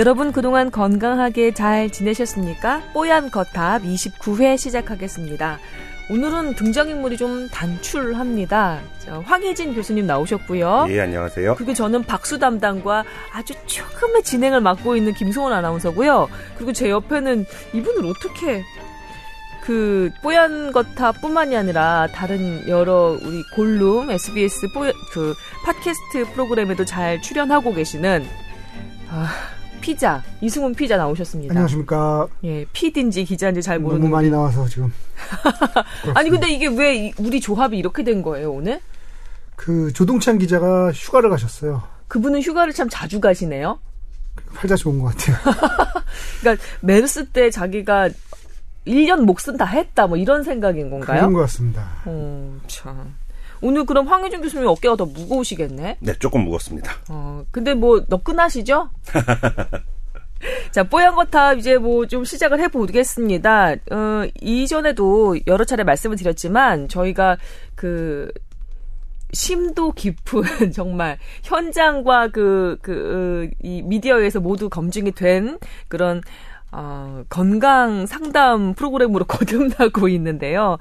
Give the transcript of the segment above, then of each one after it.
여러분 그동안 건강하게 잘 지내셨습니까? 뽀얀 거탑 29회 시작하겠습니다. 오늘은 등장인물이 좀 단출합니다. 황혜진 교수님 나오셨고요. 예, 안녕하세요. 그리고 저는 박수 담당과 아주 조금의 진행을 맡고 있는 김소원 아나운서고요. 그리고 제 옆에는 이분을 어떻게 그 뽀얀 거탑뿐만이 아니라 다른 여러 우리 골룸 SBS 뽀얀 그 팟캐스트 프로그램에도 잘 출연하고 계시는 아, 피자 이승훈 피자 나오셨습니다. 안녕하십니까. 예, 피디인지 기자인지 잘 모르는. 너무 많이 나와서 지금. 아니 근데 이게 왜 우리 조합이 이렇게 된 거예요 오늘? 그 조동찬 기자가 휴가를 가셨어요. 그분은 휴가를 참 자주 가시네요. 팔자 좋은 것 같아요. 그러니까 메르스 때 자기가 1년 목숨 다 했다 뭐 이런 생각인 건가요? 그런 것 같습니다. 어, 참. 오늘 그럼 황혜준 교수님 어깨가 더 무거우시겠네? 네, 조금 무겁습니다. 어, 근데 뭐, 너끈하시죠? 자, 뽀얀 거탑 이제 뭐 좀 시작을 해보겠습니다. 어, 이전에도 여러 차례 말씀을 드렸지만, 저희가 그, 심도 깊은 정말 현장과 그, 그, 이 미디어에서 모두 검증이 된 그런, 어, 건강 상담 프로그램으로 거듭나고 있는데요.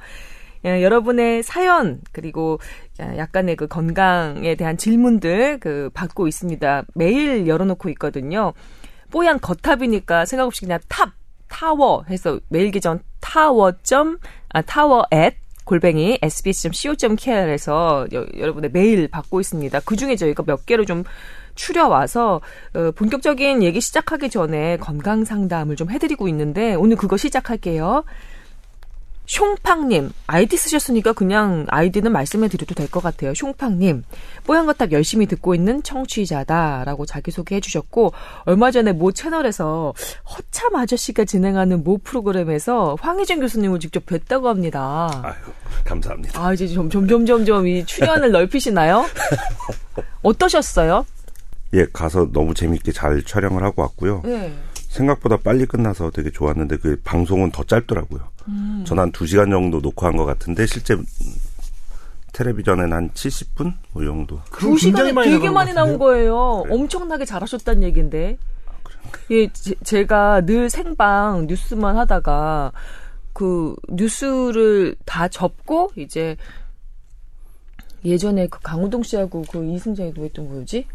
예, 여러분의 사연 그리고 약간의 그 건강에 대한 질문들 그 받고 있습니다. 매일 열어놓고 있거든요. 뽀얀 거탑이니까 생각 없이 그냥 탑 타워 해서 메일 계정 타워 점 아, 타워 앳 골뱅이 sbs.co.kr에서 여러분의 메일 받고 있습니다. 그 중에 저희가 몇 개를 좀 추려와서 어, 본격적인 얘기 시작하기 전에 건강 상담을 좀 해드리고 있는데 오늘 그거 시작할게요. 숑팡님, 아이디 쓰셨으니까 그냥 아이디는 말씀해 드려도 될 것 같아요. 숑팡님, 뽀얀거탑 열심히 듣고 있는 청취자다라고 자기소개 해 주셨고, 얼마 전에 모 채널에서 허참 아저씨가 진행하는 모 프로그램에서 황희준 교수님을 직접 뵀다고 합니다. 아유, 감사합니다. 아, 이제 점점, 점점, 점점 이 출연을 넓히시나요? 어떠셨어요? 예, 가서 너무 재밌게 잘 촬영을 하고 왔고요. 네. 생각보다 빨리 끝나서 되게 좋았는데 그 방송은 더 짧더라고요. 음. 전한 2시간 정도 녹화한 것 같은데 실제 텔레비전에는 한 70분 뭐 정도. 2시간에 많이 되게 많이 나온 거예요. 그래. 엄청나게 잘하셨다는 얘기인데. 아, 예, 제, 가 늘 생방 뉴스만 하다가 그 뉴스를 다 접고 이제 예전에 그 강호동 씨하고 그 이승장이 누했던 뭐였지?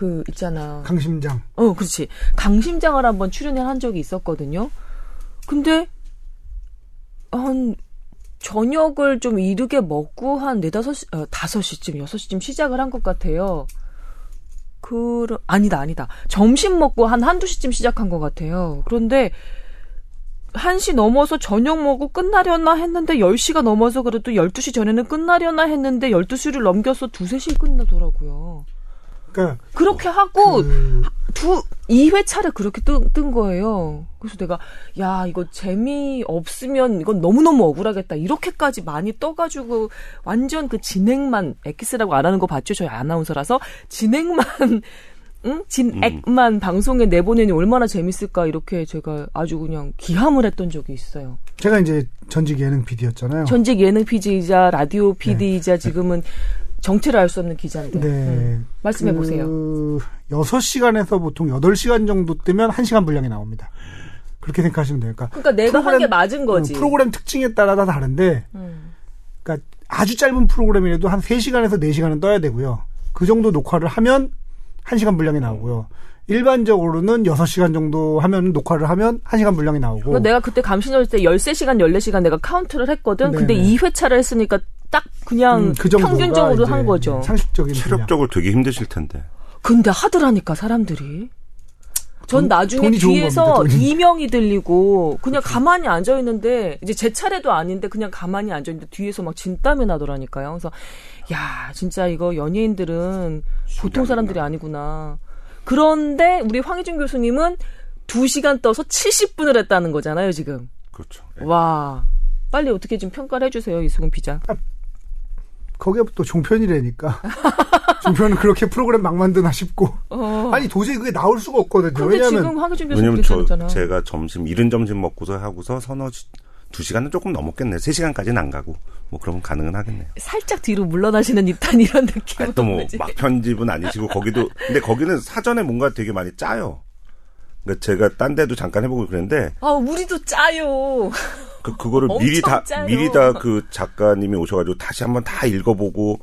그 있잖아. 강심장. 어, 그렇지. 강심장을 한번 출연을 한 적이 있었거든요. 근데 한 저녁을 좀 이르게 먹고 한 네다섯 시, 어, 다섯 시쯤, 여섯 시쯤 시작을 한 것 같아요. 그, 아니다, 아니다. 점심 먹고 한 한두 시쯤 시작한 것 같아요. 그런데, 1시 넘어서 저녁 먹고 끝나려나 했는데 10시가 넘어서 그래도 12시 전에는 끝나려나 했는데 12시를 넘겨서 2, 3시에 끝나더라고요. 그러니까 그렇게 하고 그... 두 2회차를 그렇게 뜬, 뜬 거예요. 그래서 내가 야 이거 재미 없으면 이건 너무 너무 억울하겠다. 이렇게까지 많이 떠가지고 완전 그 진행만 엑기스라고 안 하는 거 봤죠? 저희 아나운서라서 진행만 응? 진액만 음. 방송에 내보내니 얼마나 재밌을까 이렇게 제가 아주 그냥 기함을 했던 적이 있어요. 제가 이제 전직 예능 PD였잖아요. 전직 예능 PD이자 라디오 PD이자 네. 지금은 정체를 알 수 없는 기자인데. 네. 음. 말씀해 그 보세요. 6시간에서 보통 8시간 정도 뜨면 1시간 분량이 나옵니다. 그렇게 생각하시면 돼요. 그러니까, 그러니까 내가 한 게 맞은 거지. 음, 프로그램 특징에 따라 다 다른데, 음. 그러니까 아주 짧은 프로그램이라도 한 3시간에서 4시간은 떠야 되고요. 그 정도 녹화를 하면 1시간 분량이 나오고요. 일반적으로는 6시간 정도 하면 녹화를 하면 1시간 분량이 나오고. 그러니까 내가 그때 감시였을 때 13시간, 14시간 내가 카운트를 했거든. 네네. 근데 2회차를 했으니까 딱 그냥 음, 그 평균적으로 한 거죠. 상식적인 체력적으로 되게 힘드실 텐데. 근데 하더라니까 사람들이. 전 돈, 나중에 뒤에서 겁니다, 이명이 들리고 그냥 가만히 앉아 있는데 이제 제 차례도 아닌데 그냥 가만히 앉아 있는데 뒤에서 막 진땀이 나더라니까요. 그래서 야 진짜 이거 연예인들은 보통 사람들이 아니구나. 그런데 우리 황희준 교수님은 2 시간 떠서 70분을 했다는 거잖아요, 지금. 그렇죠. 네. 와. 빨리 어떻게 좀 평가를 해주세요, 이수근 기자. 아, 거기가 또 종편이라니까. 종편은 그렇게 프로그램 막 만드나 싶고. 어. 아니 도저히 그게 나올 수가 없거든요. 왜냐면 지금 황교준 교수님 왜냐면 저 제가 점심 이른 점심 먹고서 하고서 서너 두 시간은 조금 넘었겠네. 세 시간까지는 안 가고 뭐 그러면 가능은 하겠네요. 살짝 뒤로 물러나시는 듯한 이런 느낌. 또뭐 막 편집은 아니시고 거기도 근데 거기는 사전에 뭔가 되게 많이 짜요. 그러니까 제가 딴 데도 잠깐 해보고 그랬는데 아, 우리도 짜요. 그 그거를 미리 다 짜요. 미리 다 그 작가님이 오셔가지고 다시 한번 다 읽어보고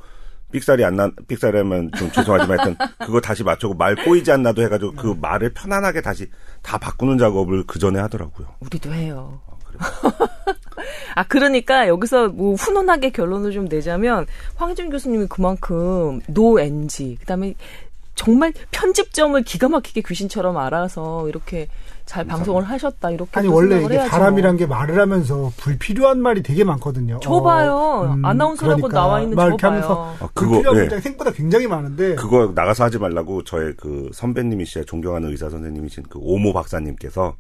삑살이 안 나, 삑살이면 좀 죄송하지만 하여튼 그거 다시 맞추고 말 꼬이지 않나도 해가지고 그 말을 편안하게 다시 다 바꾸는 작업을 그 전에 하더라고요. 우리도 해요. 아, 그러니까 여기서 뭐 훈훈하게 결론을 좀 내자면 황준 교수님이 그만큼 노 NG, 그다음에 정말 편집점을 기가 막히게 귀신처럼 알아서 이렇게 잘 방송을 하셨다 이렇게 아니 또 원래 이게 해야죠. 사람이란 게 말을 하면서 불필요한 말이 되게 많거든요. 저 봐요. 어, 음, 아나운서라고 그러니까 나와 있는 막저 이렇게 하면서 봐요. 아, 그거 불필요한 예. 생각보다 굉장히 많은데 그거 나가서 하지 말라고 저의 그 선배님이시자 존경하는 의사 선생님이신 그 오모 박사님께서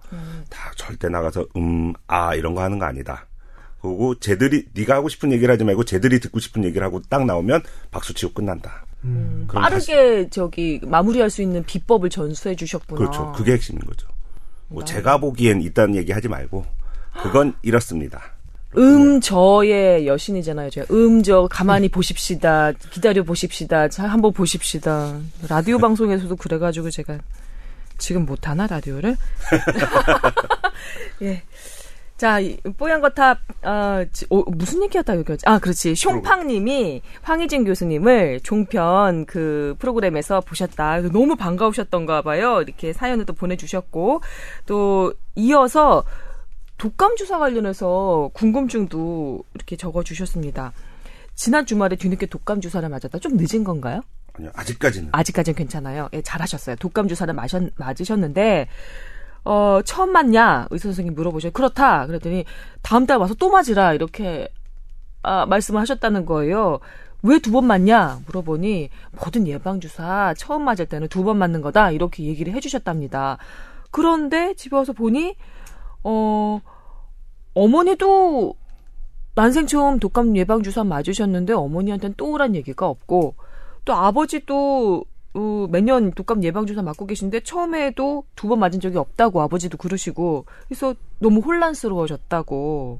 다 절대 나가서 음 아 이런 거 하는 거 아니다. 그리고 쟤들이 네가 하고 싶은 얘기를 하지 말고 쟤들이 듣고 싶은 얘기를 하고 딱 나오면 박수 치고 끝난다. 음. 빠르게 저기 마무리할 수 있는 비법을 전수해 주셨구나. 그렇죠. 그게 핵심인 거죠. 뭐 제가 보기엔 이딴 얘기 하지 말고 그건 이렇습니다. 음 저의 여신이잖아요. 제가 음 저 가만히 보십시다. 기다려 보십시다. 자, 한번 보십시다. 라디오 방송에서도 그래가지고 제가 지금 못하나 라디오를? 예. 자, 이 뽀얀 거탑, 어, 지- 어, 무슨 얘기하다 여기? 아, 그렇지. 숑팡 님이 황희진 교수님을 종편 그 프로그램에서 보셨다. 너무 반가우셨던가 봐요. 이렇게 사연을 또 보내주셨고, 또 이어서 독감 주사 관련해서 궁금증도 이렇게 적어주셨습니다. 지난 주말에 뒤늦게 독감 주사를 맞았다. 좀 늦은 건가요? 아니요 아직까지는 아직까지는 괜찮아요. 예, 잘하셨어요. 독감 주사를 마셨, 맞으셨는데, 어, 처음 맞냐? 의사 선생님 물어보셔. 그렇다. 그랬더니, 다음 달 와서 또 맞으라. 이렇게, 아, 말씀을 하셨다는 거예요. 왜 두 번 맞냐? 물어보니, 모든 예방 주사 처음 맞을 때는 두 번 맞는 거다. 이렇게 얘기를 해 주셨답니다. 그런데 집에 와서 보니, 어, 어머니도 난생 처음 독감 예방 주사 맞으셨는데 어머니한테는 또 오란 얘기가 없고 또 아버지도 어, 매년 독감 예방주사 맞고 계신데 처음에도 두 번 맞은 적이 없다고 아버지도 그러시고 그래서 너무 혼란스러워졌다고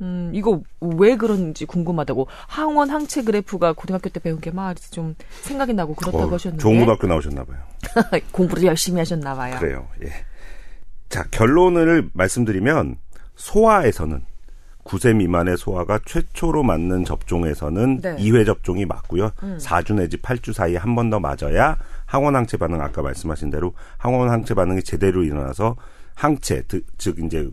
음 이거 왜 그런지 궁금하다고 항원 항체 그래프가 고등학교 때 배운 게 막 좀 생각이 나고 그렇다고 어, 하셨는데 좋은 고등학교 나오셨나 봐요. 공부를 열심히 하셨나 봐요. 그래요. 예. 자, 결론을 말씀드리면 소아에서는 9세 미만의 소아가 최초로 맞는 접종에서는 네. 2회 접종이 맞고요. 4주 내지 8주 사이에 한 번 더 맞아야 항원 항체 반응 아까 말씀하신 대로 항원 항체 반응이 제대로 일어나서 항체 드- 즉 이제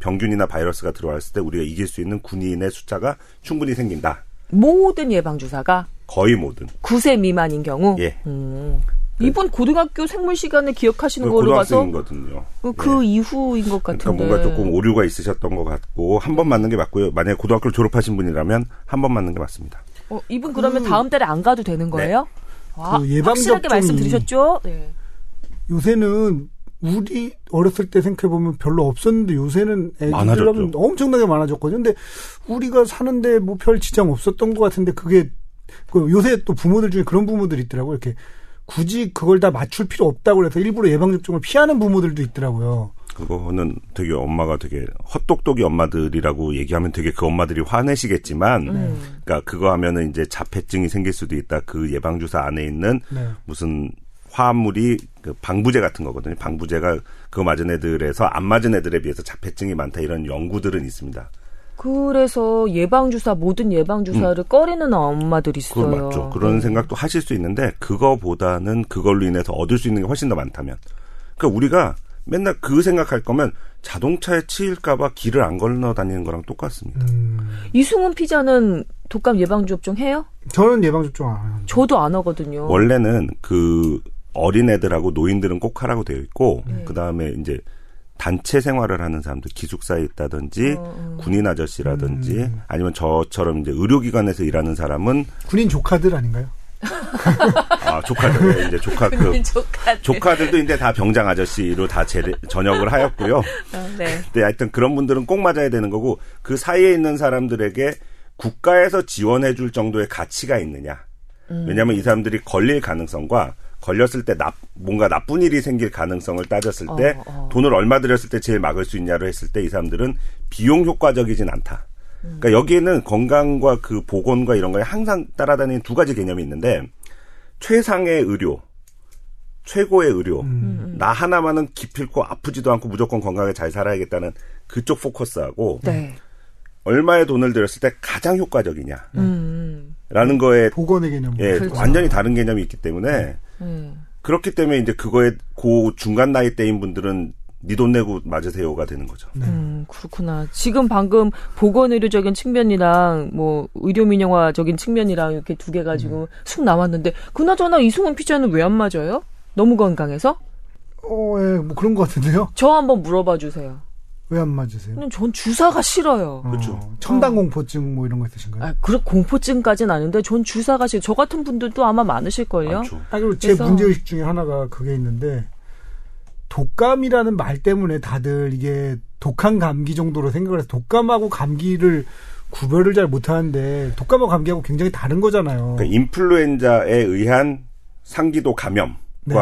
병균이나 바이러스가 들어왔을 때 우리가 이길 수 있는 군인의 숫자가 충분히 생긴다. 모든 예방 주사가 거의 모든. 9세 미만인 경우 예. 음. 이번 고등학교 생물 시간에 기억하시는 그 걸로 봐서 고등학생이거든요. 그, 그 이후인 것 같은데. 그러니까 뭔가 조금 오류가 있으셨던 것 같고 한 번 맞는 게 맞고요. 만약에 고등학교를 졸업하신 분이라면 한 번 맞는 게 맞습니다. 어, 이분 그러면 다음 달에 안 가도 되는 거예요? 와, 그 예방 확실하게 접종이- 말씀 드리셨죠? 네. 요새는 우리 어렸을 때 생각해 보면 별로 없었는데 요새는. 애들하면 엄청나게 많아졌거든요. 근데 우리가 사는데 뭐 별 지장 없었던 것 같은데 그게 그 요새 또 부모들 중에 그런 부모들이 있더라고요. 이렇게 굳이 그걸 다 맞출 필요 없다고 그래서 일부러 예방 접종을 피하는 부모들도 있더라고요. 그거는 되게 엄마가 되게 헛똑똑이 엄마들이라고 얘기하면 되게 그 엄마들이 화내시겠지만, 그러니까 그거 하면은 이제 자폐증이 생길 수도 있다. 그 예방주사 안에 있는 네. 무슨 화합물이 그 방부제 같은 거거든요. 방부제가 그거 맞은 애들에서 안 맞은 애들에 비해서 자폐증이 많다 이런 연구들은 있습니다. 그래서 예방주사, 모든 예방주사를 꺼리는 엄마들이 있어요. 음. 그건 맞죠. 그런 네. 생각도 하실 수 있는데 그거보다는 그걸로 인해서 얻을 수 있는 게 훨씬 더 많다면. 그러니까 우리가 맨날 그 생각할 거면 자동차에 치일까봐 길을 안 건너 다니는 거랑 똑같습니다. 음, 이승훈 피자는 독감 예방접종 해요? 저는 예방 접종 안 해요. 저도 안 하거든요. 원래는 그 어린애들하고 노인들은 꼭 하라고 되어 있고 네. 그 다음에 이제 단체 생활을 하는 사람들 기숙사에 있다든지 어, 군인 아저씨라든지 음. 아니면 저처럼 이제 의료기관에서 일하는 사람은 군인 조카들 아닌가요? 아 조카들 이제 조카 그 조카들. 조카들도 이제 다 병장 아저씨로 다 제, 전역을 하였고요. 어, 네. 근데 하여튼 그런 분들은 꼭 맞아야 되는 거고 그 사이에 있는 사람들에게 국가에서 지원해 줄 정도의 가치가 있느냐. 왜냐하면 이 사람들이 걸릴 가능성과 걸렸을 때 나, 뭔가 나쁜 일이 생길 가능성을 따졌을 때 어, 어. 돈을 얼마 들였을 때 제일 막을 수 있냐로 했을 때 이 사람들은 비용 효과적이진 않다. 그러니까 여기에는 건강과 그 보건과 이런 거에 항상 따라다니는 두 가지 개념이 있는데 최상의 의료, 최고의 의료, 음. 나 하나만은 기필코 아프지도 않고 무조건 건강하게 잘 살아야겠다는 그쪽 포커스하고 네. 얼마의 돈을 들였을 때 가장 효과적이냐. 음. 라는 거에 복원의 개념. 예, 그렇죠. 완전히 다른 개념이 있기 때문에 음. 그렇기 때문에 이제 그거에 고 중간 나이 대인 분들은 니돈 내고 맞으세요가 되는 거죠. 네. 음, 그렇구나. 지금 방금 보건 의료적인 측면이랑 뭐 의료 민영화적인 측면이랑 이렇게 두 개 가지고 쑥 나왔는데 그나저나 이승훈 피자는 왜 안 맞아요? 너무 건강해서? 어, 예, 뭐 그런 것 같은데요. 저 한번 물어봐 주세요. 왜 안 맞으세요? 전 주사가 싫어요. 그렇죠. 어, 첨단 공포증 뭐 이런 거 있으신가요? 아, 그렇 공포증까지는 아닌데 전 주사가 싫어. 저 같은 분들도 아마 많으실걸요? 많죠. 아, 그리고 제 그래서- 문제의식 중에 하나가 그게 있는데, 독감이라는 말 때문에 다들 이게 독한 감기 정도로 생각을 해서 독감하고 감기를 구별을 잘 못하는데, 독감하고 감기하고 굉장히 다른 거잖아요. 그러니까 인플루엔자에 의한 상기도 감염과 네.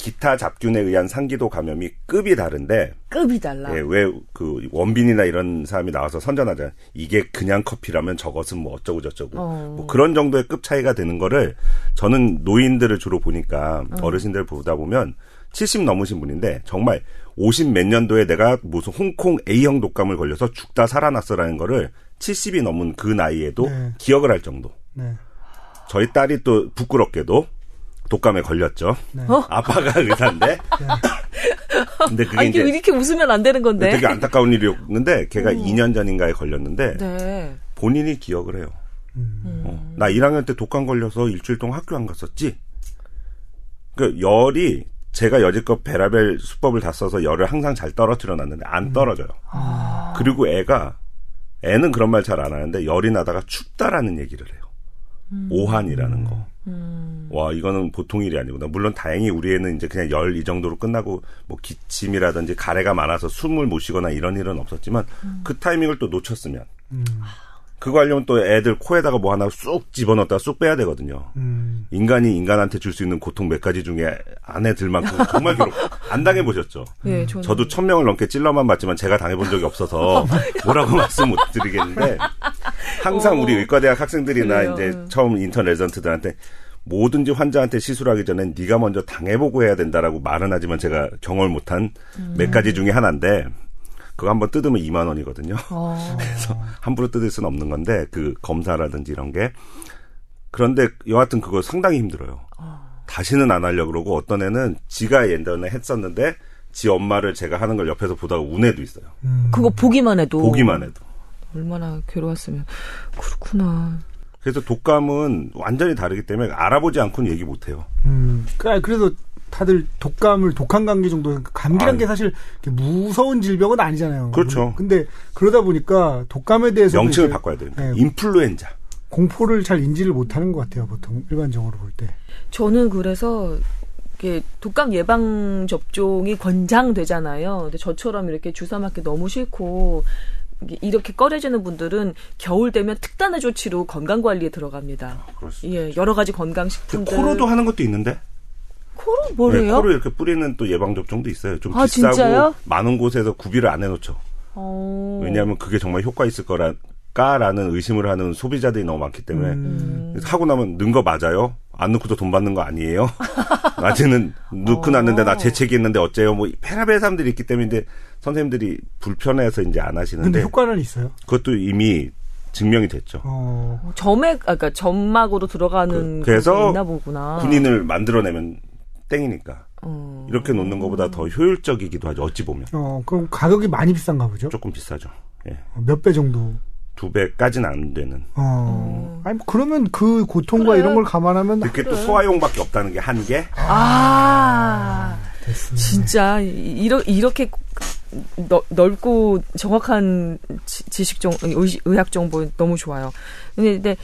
기타 잡균에 의한 상기도 감염이 급이 다른데 급이 달라. 예, 왜그 원빈이나 이런 사람이 나와서 선전하잖아요. 이게 그냥 커피라면 저것은 뭐 어쩌고 저쩌고 어. 뭐 그런 정도의 급 차이가 되는 거를 저는 노인들을 주로 보니까 어르신들 보다 보면 70 넘으신 분인데 정말 50 몇 년도에 내가 무슨 홍콩 A형 독감을 걸려서 죽다 살아났어라는 거를 70이 넘은 그 나이에도 네. 기억을 할 정도. 네. 저희 딸이 또 부끄럽게도 독감에 걸렸죠. 네. 어? 아빠가 의사인데. 근데 그게 아, 이게 이제 이렇게 웃으면 안 되는 건데. 되게 안타까운 일이었는데 걔가 2년 전인가에 걸렸는데 네. 본인이 기억을 해요. 음. 어, 나 1학년 때 독감 걸려서 일주일 동안 학교 안 갔었지. 그 열이 제가 여지껏 베라벨 수법을 다 써서 열을 항상 잘 떨어뜨려 놨는데 안 떨어져요. 그리고 애가 애는 그런 말 잘 안 하는데 열이 나다가 춥다라는 얘기를 해요. 오한이라는 거. 와 이거는 보통 일이 아니구나. 물론 다행히 우리 애는 이제 그냥 열 이 정도로 끝나고 뭐 기침이라든지 가래가 많아서 숨을 못 쉬거나 이런 일은 없었지만 그 타이밍을 또 놓쳤으면 음. 그거 하려면 또 애들 코에다가 뭐 하나 쑥 집어넣었다가 쑥 빼야 되거든요. 음. 인간이 인간한테 줄 수 있는 고통 몇 가지 중에 안에 들 만큼 정말 괴롭, 안 당해 보셨죠? 예, 저는 저도 천 명을 넘게 찔러만 봤지만 제가 당해본 적이 없어서 뭐라고 말씀 못 드리겠는데 항상 우리 의과대학 학생들이나 그래요. 이제 음. 처음 인턴 레전트들한테 뭐든지 환자한테 시술하기 전에 네가 먼저 당해보고 해야 된다라고 말은 하지만 제가 경험을 못한 몇 가지 중에 하나인데 그거 한번 뜯으면 2만 원이거든요. 어. 함부로 뜯을 수는 없는 건데 그 검사라든지 이런 게 그런데 여하튼 그거 상당히 힘들어요. 다시는 안 하려 고 그러고 어떤 애는 지가 예전에 했었는데 지 엄마를 제가 하는 걸 옆에서 보다가 운 애도 있어요. 그거 보기만 해도 보기만 해도. 얼마나 괴로웠으면 그렇구나. 그래서 독감은 완전히 다르기 때문에 알아보지 않고는 얘기 못 해요. 음. 그러니까 그래서 다들 독감을 독한 감기 정도 감기란 아유. 게 사실 이렇게 무서운 질병은 아니잖아요. 그렇죠. 근데 그러다 보니까 독감에 대해서 명칭을 바꿔야 돼요. 네. 인플루엔자. 공포를 잘 인지를 못하는 것 같아요. 보통 일반적으로 볼 때. 저는 그래서 이게 독감 예방 접종이 권장되잖아요. 근데 저처럼 이렇게 주사 맞기 너무 싫고 이렇게 꺼려지는 분들은 겨울 되면 특단의 조치로 건강 관리에 들어갑니다. 그렇습니다. 예, 여러 가지 그 건강 식품들. 코로도 하는 것도 있는데. 코로 네, 뭐래요? 코로 이렇게 뿌리는 또 예방 접종도 있어요. 좀 아, 비싸고 진짜요? 많은 곳에서 구비를 안 해놓죠. 어. 왜냐하면 그게 정말 효과 있을 거라 까라는 의심을 하는 소비자들이 너무 많기 때문에 음. 하고 나면 넣은 거 맞아요? 안 넣고도 돈 받는 거 아니에요? 낮에는 넣고 어. 났는데 나 재채기했는데 어째요? 뭐 페라벨 사람들이 있기 때문에 이제 선생님들이 불편해서 이제 안 근데 하시는데 효과는 있어요. 그것도 이미 증명이 됐죠. 어. 점액, 아까 그러니까 점막으로 들어가는 그- 그래서 그게 있나 보구나. 군인을 만들어내면 땡이니까 어. 이렇게 놓는 것보다 더 효율적이기도 하죠. 어찌 보면 어, 그럼 가격이 많이 비싼가 보죠? 조금 비싸죠. 예. 몇 배 정도? 두 배까지는 안 되는. 어. 아니, 뭐 그러면 그 고통과 그래. 이런 걸 감안하면 그게 또 소화용밖에 없다는 게한 개. 아. 됐습니다. 진짜 이- 이러, 이렇게 넓, 넓고 정확한 지- 지식 정 의- 의학 정보 너무 좋아요. 근데, 근데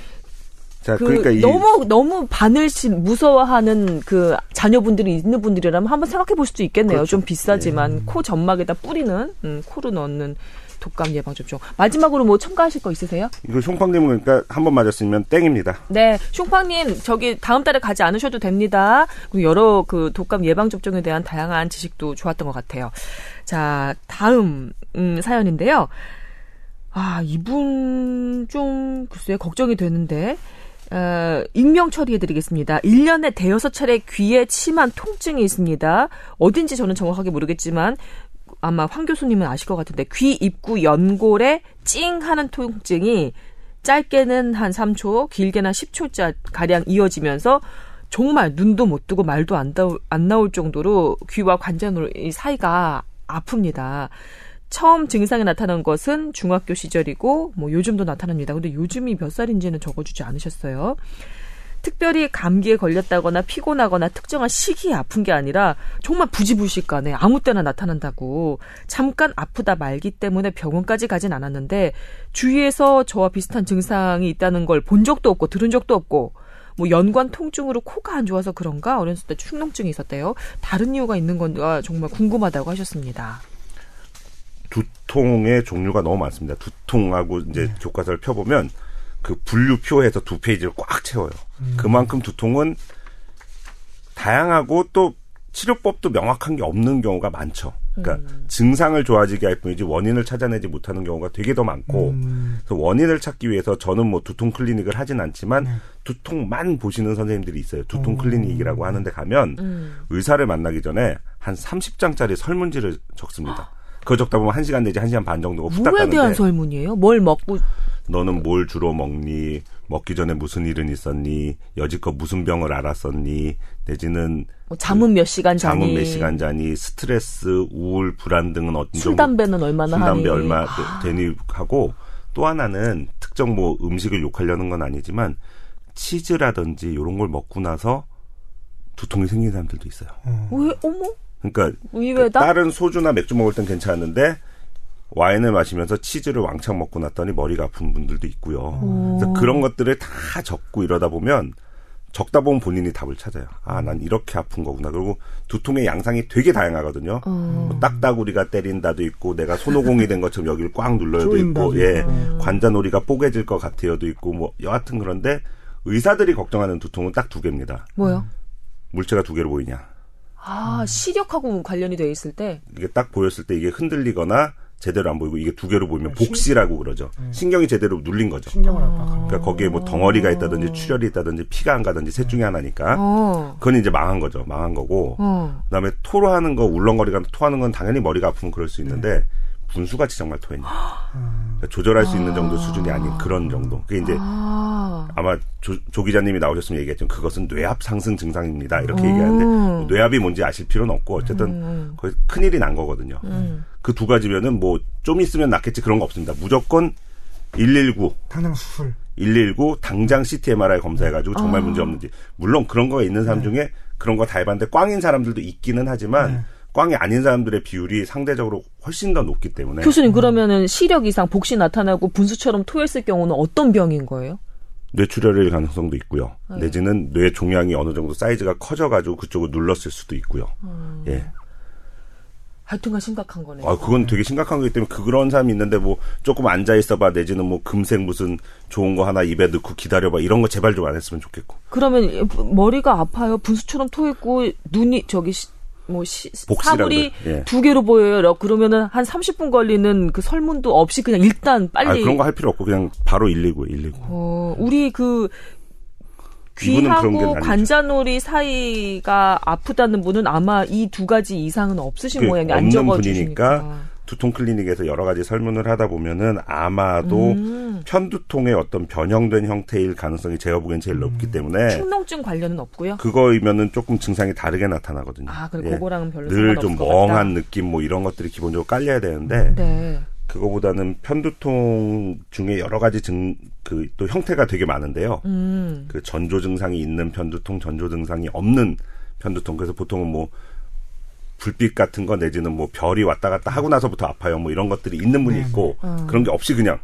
자, 그 그러니까 이 너무 너무 바늘씩 무서워하는 그 자녀분들이 있는 분들이라면 한번 생각해 볼 수도 있겠네요. 그렇죠. 좀 비싸지만 코 점막에다 뿌리는 음, 코로 넣는 독감 예방 접종. 마지막으로 뭐 첨가하실 거 있으세요? 이거 숑팡님은 그러니까 한 번 맞았으면 땡입니다. 네, 슝팡님 저기 다음 달에 가지 않으셔도 됩니다. 그리고 여러 그 독감 예방 접종에 대한 다양한 지식도 좋았던 것 같아요. 자, 다음 음, 사연인데요. 아, 이분 좀 글쎄 걱정이 되는데 어, 익명 처리해드리겠습니다. 1년에 대여섯 차례 귀에 침한 통증이 있습니다. 어딘지 저는 정확하게 모르겠지만 아마 황 교수님은 아실 것 같은데 귀 입구 연골에 찡 하는 통증이 짧게는 한 3초, 길게는 한 10초짜 가량 이어지면서 정말 눈도 못 뜨고 말도 안, 나올, 안 나올 정도로 귀와 관자놀 사이가 아픕니다. 처음 증상이 나타난 것은 중학교 시절이고 뭐 요즘도 나타납니다. 근데 요즘이 몇 살인지는 적어주지 않으셨어요. 특별히 감기에 걸렸다거나 피곤하거나 특정한 시기에 아픈 게 아니라 정말 부지불식간에 아무 때나 나타난다고 잠깐 아프다 말기 때문에 병원까지 가진 않았는데 주위에서 저와 비슷한 증상이 있다는 걸 본 적도 없고 들은 적도 없고 뭐 연관 통증으로 코가 안 좋아서 그런가 어렸을 때 축농증이 있었대요. 다른 이유가 있는 건가 정말 궁금하다고 하셨습니다. 두통의 종류가 너무 많습니다. 두통하고 이제 네. 교과서를 펴보면 그 분류표에서 두 페이지를 꽉 채워요. 음. 그만큼 두통은 다양하고 또 치료법도 명확한 게 없는 경우가 많죠. 그러니까 음. 증상을 좋아지게 할 뿐이지 원인을 찾아내지 못하는 경우가 되게 더 많고 음. 그래서 원인을 찾기 위해서 저는 뭐 두통 클리닉을 하진 않지만 네. 두통만 보시는 선생님들이 있어요. 두통 음. 클리닉이라고 하는데 가면 음. 의사를 만나기 전에 한 30장짜리 설문지를 적습니다. 그거 적다 보면 1시간 내지 1시간 반 정도가 후딱 가는데 뭐에 대한 설문이에요? 뭘 먹고 너는 뭘 주로 먹니? 먹기 전에 무슨 일은 있었니? 여지껏 무슨 병을 알았었니? 내지는 뭐 잠은 몇 시간 자니? 잠은 몇 시간 자니? 스트레스, 우울, 불안 등은 어떤 술 담배는 얼마나 술 담배 하니? 얼마 아. 되니 하고 또 하나는 특정 뭐 음식을 욕하려는 건 아니지만 치즈라든지 이런 걸 먹고 나서 두통이 생긴 사람들도 있어요. 음. 왜? 어머? 그러니까 의외다? 다른 소주나 맥주 먹을 땐 괜찮은데 와인을 마시면서 치즈를 왕창 먹고 났더니 머리가 아픈 분들도 있고요. 그래서 그런 것들을 다 적고 이러다 보면 적다 보면 본인이 답을 찾아요. 아, 난 이렇게 아픈 거구나. 그리고 두통의 양상이 되게 다양하거든요. 음. 뭐 딱따구리가 때린다도 있고, 내가 손오공이 된 것처럼 여기를 꽉 눌러도 있고, 예, 음. 관자놀이가 뽀개질 것 같아요도 있고, 뭐 여하튼 그런데 의사들이 걱정하는 두통은 딱 두 개입니다. 뭐요? 물체가 두 개로 보이냐. 아, 시력하고 관련이 돼 있을 때? 이게 딱 보였을 때 이게 흔들리거나 제대로 안 보이고 이게 두 개로 보이면 네, 복시라고 그러죠. 음. 신경이 제대로 눌린 거죠. 신경을 압박하는. 그러니까 거기에 뭐 덩어리가 있다든지 출혈이 있다든지 피가 안 가든지 셋 중에 하나니까 어. 그건 이제 망한 거죠. 망한 거고. 어. 그다음에 토하는 거 울렁거리가 토하는 건 당연히 머리가 아프면 그럴 수 있는데 네. 분수같이 정말 토했냐. 그러니까 조절할 수 있는 정도 수준이 아닌 그런 정도. 그게 이제 아. 마 조, 조, 기자님이 나오셨으면 얘기했지만 그것은 뇌압 상승 증상입니다. 이렇게 음. 얘기하는데 뭐 뇌압이 뭔지 아실 필요는 없고 어쨌든 음. 거의 큰일이 난 거거든요. 음. 그두 가지면은 뭐 좀 있으면 낫겠지 그런 거 없습니다. 무조건 119. 당장 수술. 119 당장 CT MRI 검사해가지고 정말 아. 문제 없는지. 물론 그런 거가 있는 사람 네. 중에 그런 거 다 해봤는데 꽝인 사람들도 있기는 하지만 네. 꽝이 아닌 사람들의 비율이 상대적으로 훨씬 더 높기 때문에. 교수님 그러면은 시력 이상 복시 나타나고 분수처럼 토했을 경우는 어떤 병인 거예요? 뇌출혈일 가능성도 있고요. 네. 내지는 뇌 종양이 어느 정도 사이즈가 커져가지고 그쪽을 눌렀을 수도 있고요. 음. 예. 하여튼간 심각한 거네요. 아, 그건 되게 심각한 거기 때문에 그런 사람이 있는데 뭐 조금 앉아 있어봐 내지는 뭐 금색 무슨 좋은 거 하나 입에 넣고 기다려봐 이런 거 제발 좀 안 했으면 좋겠고. 그러면 머리가 아파요. 분수처럼 토했고 눈이 저기 뭐 시, 사물이 예. 두 개로 보여요. 그러면은 한 30분 걸리는 그 설문도 없이 그냥 일단 빨리 아, 그런 거 할 필요 없고 그냥 바로 119 119. 어, 우리 그 귀하고 관자놀이 사이가 아프다는 분은 아마 이 두 가지 이상은 없으신 그 모양이 안 적어 주시니까 두통 클리닉에서 여러 가지 설문을 하다 보면은 아마도 음. 편두통의 어떤 변형된 형태일 가능성이 제가 보기엔 제일 높기 음. 때문에 축농증 관련은 없고요. 그거이면은 조금 증상이 다르게 나타나거든요. 아, 그리고 예. 그거랑은 별로 늘좀 멍한 느낌 뭐 이런 것들이 기본적으로 깔려야 되는데 네. 그거보다는 편두통 중에 여러 가지 증 그 또 형태가 되게 많은데요. 음. 그 전조 증상이 있는 편두통, 전조 증상이 없는 편두통. 그래서 보통은 뭐 불빛 같은 거 내지는 뭐 별이 왔다 갔다 하고 나서부터 아파요. 뭐 이런 것들이 있는 분이 있고 음. 그런 게 없이 그냥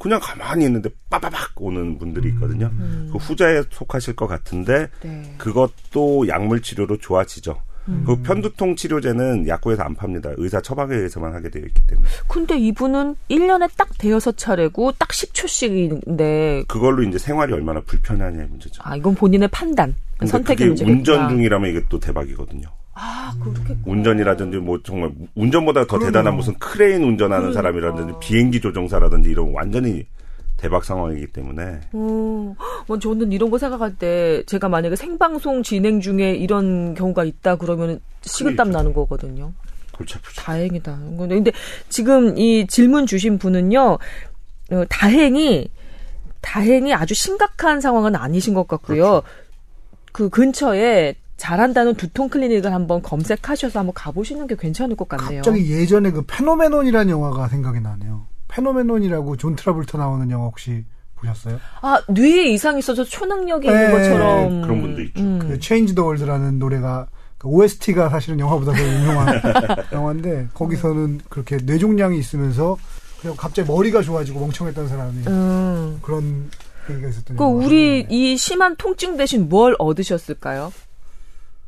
그냥 가만히 있는데 빠바박 오는 분들이 있거든요. 음. 그 후자에 속하실 것 같은데 네. 그것도 약물 치료로 좋아지죠. 음. 그 편두통 치료제는 약국에서 안 팝니다. 의사 처방에 의해서만 하게 되어 있기 때문에. 근데 이분은 1년에 딱 대여섯 차례고 딱 10초씩인데 그걸로 이제 생활이 얼마나 불편하냐의 문제죠. 아, 이건 본인의 판단, 선택의 문제겠 운전 중이라면 이게 또 대박이거든요. 아, 운전이라든지 뭐 정말 운전보다 더 그러네요. 대단한 무슨 크레인 운전하는 그러니까. 사람이라든지 비행기 조종사라든지 이런 완전히 대박 상황이기 때문에 어, 뭐 저는 이런 거 생각할 때 제가 만약에 생방송 진행 중에 이런 경우가 있다 그러면 식은땀. 나는 거거든요. 골치 아프죠. 다행이다. 근데 근데 지금 이 질문 주신 분은요, 어, 다행히 다행히 아주 심각한 상황은 아니신 것 같고요. 그렇죠. 그 근처에 잘한다는 두통 클리닉을 한번 검색하셔서 한번 가보시는 게 괜찮을 것 같네요. 갑자기 예전에 그 Phenomenon이라는 영화가 생각이 나네요. Phenomenon이라고 존 트라볼타 나오는 영화 혹시 보셨어요? 아 뇌에 이상이 있어서 초능력이 있는 네, 것처럼 그런 분도 있죠. 음. 그 Change the World라는 노래가 그 OST가 사실은 영화보다 더 유명한 영화인데 거기서는 그렇게 뇌종양이 있으면서 그냥 갑자기 머리가 좋아지고 멍청했던 사람이 음. 그런 얘기가 있었던 그 우리. 이 심한 통증 대신 뭘 얻으셨을까요?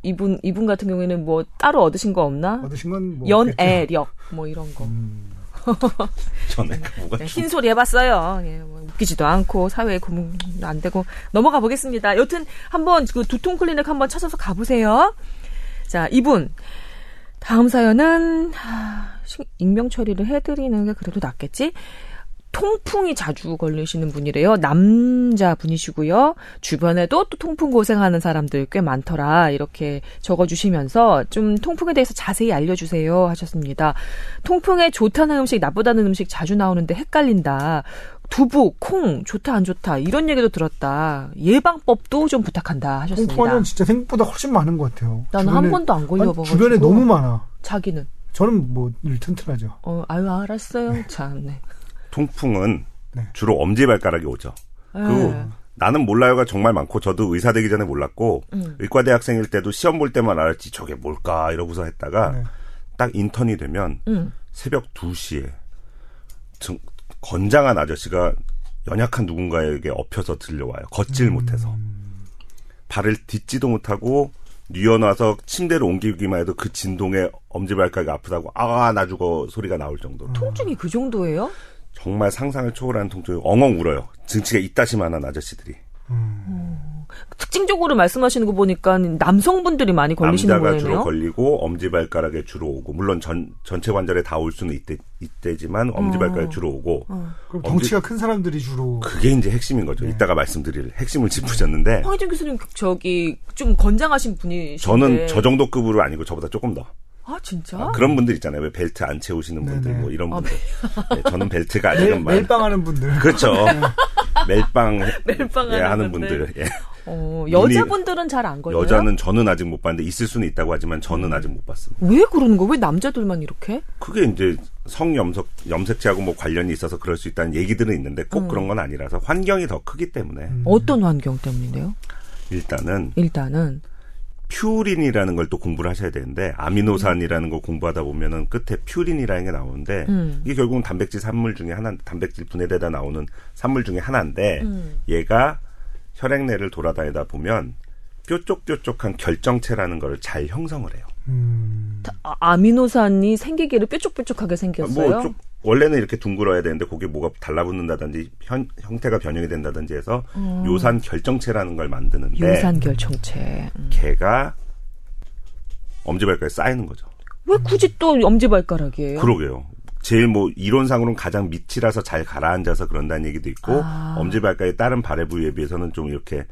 이분 이분 같은 경우에는 뭐 따로 얻으신 거 없나? 얻으신 건뭐. 연애력 뭐 이런 거. 음. 전에 뭐가 네, 좀흰 소리 해봤어요. 예, 뭐 웃기지도 않고 사회에 구분 안 되고 넘어가 보겠습니다. 여튼 한번 그 두통 클리닉 한번 찾아서 가보세요. 자 이분 다음 사연은 하, 시- 익명 처리를 해드리는 게 그래도 낫겠지. 통풍이 자주 걸리시는 분이래요. 남자 분이시고요. 주변에도 또 통풍 고생하는 사람들 꽤 많더라. 이렇게 적어주시면서 좀 통풍에 대해서 자세히 알려주세요 하셨습니다. 통풍에 좋다는 음식, 나쁘다는 음식 자주 나오는데 헷갈린다. 두부, 콩, 좋다 안 좋다 이런 얘기도 들었다. 예방법도 좀 부탁한다 하셨습니다. 통풍하면 진짜 생각보다 훨씬 많은 것 같아요. 나는 한 번도 안 걸려봐가지고. 아니, 주변에 너무 많아. 자기는 저는 뭐 늘 튼튼하죠. 어 아유 알았어요. 참 네. 통풍은 네. 주로 엄지발가락이 오죠. 그리고 네. 나는 몰라요가 정말 많고 저도 의사 되기 전에 몰랐고 음. 의과대 학생일 때도 시험 볼 때만 알았지 저게 뭘까 이러고서 했다가 네. 딱 인턴이 되면 음. 새벽 2시에 정- 건장한 아저씨가 연약한 누군가에게 엎혀서 들려와요. 걷질 못해서. 발을 딛지도 못하고 뉘어놔서 침대로 옮기기만 해도 그 진동에 엄지발가락이 아프다고 아 나 죽어 소리가 나올 정도로 통증이 그 정도예요? 정말 상상을 초월하는 통증이 엉엉 울어요. 등치가 이따시만한 아저씨들이. 특징적으로 말씀하시는 거 보니까 남성분들이 많이 걸리시는 남자가 주로 거예요. 걸리고 엄지발가락에 주로 오고 물론 전 전체 관절에 다 올 수는 있대, 있대지만 엄지발가락에 주로 오고 그럼 엄지- 덩치가 큰 사람들이 주로 그게 이제 핵심인 거죠. 이따가 말씀드릴 핵심을 짚으셨는데 황희정 교수님 저기 좀 건장하신 분이신데 저는 저 정도 급으로 아니고 저보다 조금 더 아 진짜? 아, 그런 분들 있잖아요. 왜 벨트 안 채우시는 분들 네네. 뭐 이런 아, 분들. 네, 저는 벨트가 멜, 아직은 많 멜빵하는 분들. 그렇죠. 멜빵 멜빵 예, 하는 하는 분들. 예. 어, 여자분들은 잘 안 걸려요? 여자는 저는 아직 못 봤는데 있을 수는 있다고 하지만 저는 아직 못 봤습니다. 왜 그러는 거왜 남자들만 이렇게? 그게 이제 성 염색 염색체하고 뭐 관련이 있어서 그럴 수 있다는 얘기들은 있는데 꼭 음. 그런 건 아니라서 환경이 더 크기 때문에 어떤 환경 때문인데요? 일단은 일단은 퓨린이라는 걸 또 공부를 하셔야 되는데 아미노산이라는 걸 공부하다 보면은 끝에 퓨린이라는 게 나오는데 음. 이게 결국은 단백질 산물 중에 하나 단백질 분해되다 나오는 산물 중에 하나인데 음. 얘가 혈액내를 돌아다니다 보면 뾰족뾰족한 결정체라는 걸 잘 형성을 해요. 음, 아, 아미노산이 생기기를 뾰족뾰족하게 생겼어요. 뭐 쭉- 원래는 이렇게 둥글어야 되는데 거기에 뭐가 달라붙는다든지 현, 형태가 변형이 된다든지 해서 요산 결정체라는 걸 만드는데 음. 요산 결정체. 음. 걔가 엄지발가락에 쌓이는 거죠. 왜 굳이 또 엄지발가락이에요? 그러게요. 제일 뭐 이론상으로는 가장 밑이라서 잘 가라앉아서 그런다는 얘기도 있고 아. 엄지발가락의 다른 발의 부위에 비해서는 좀 이렇게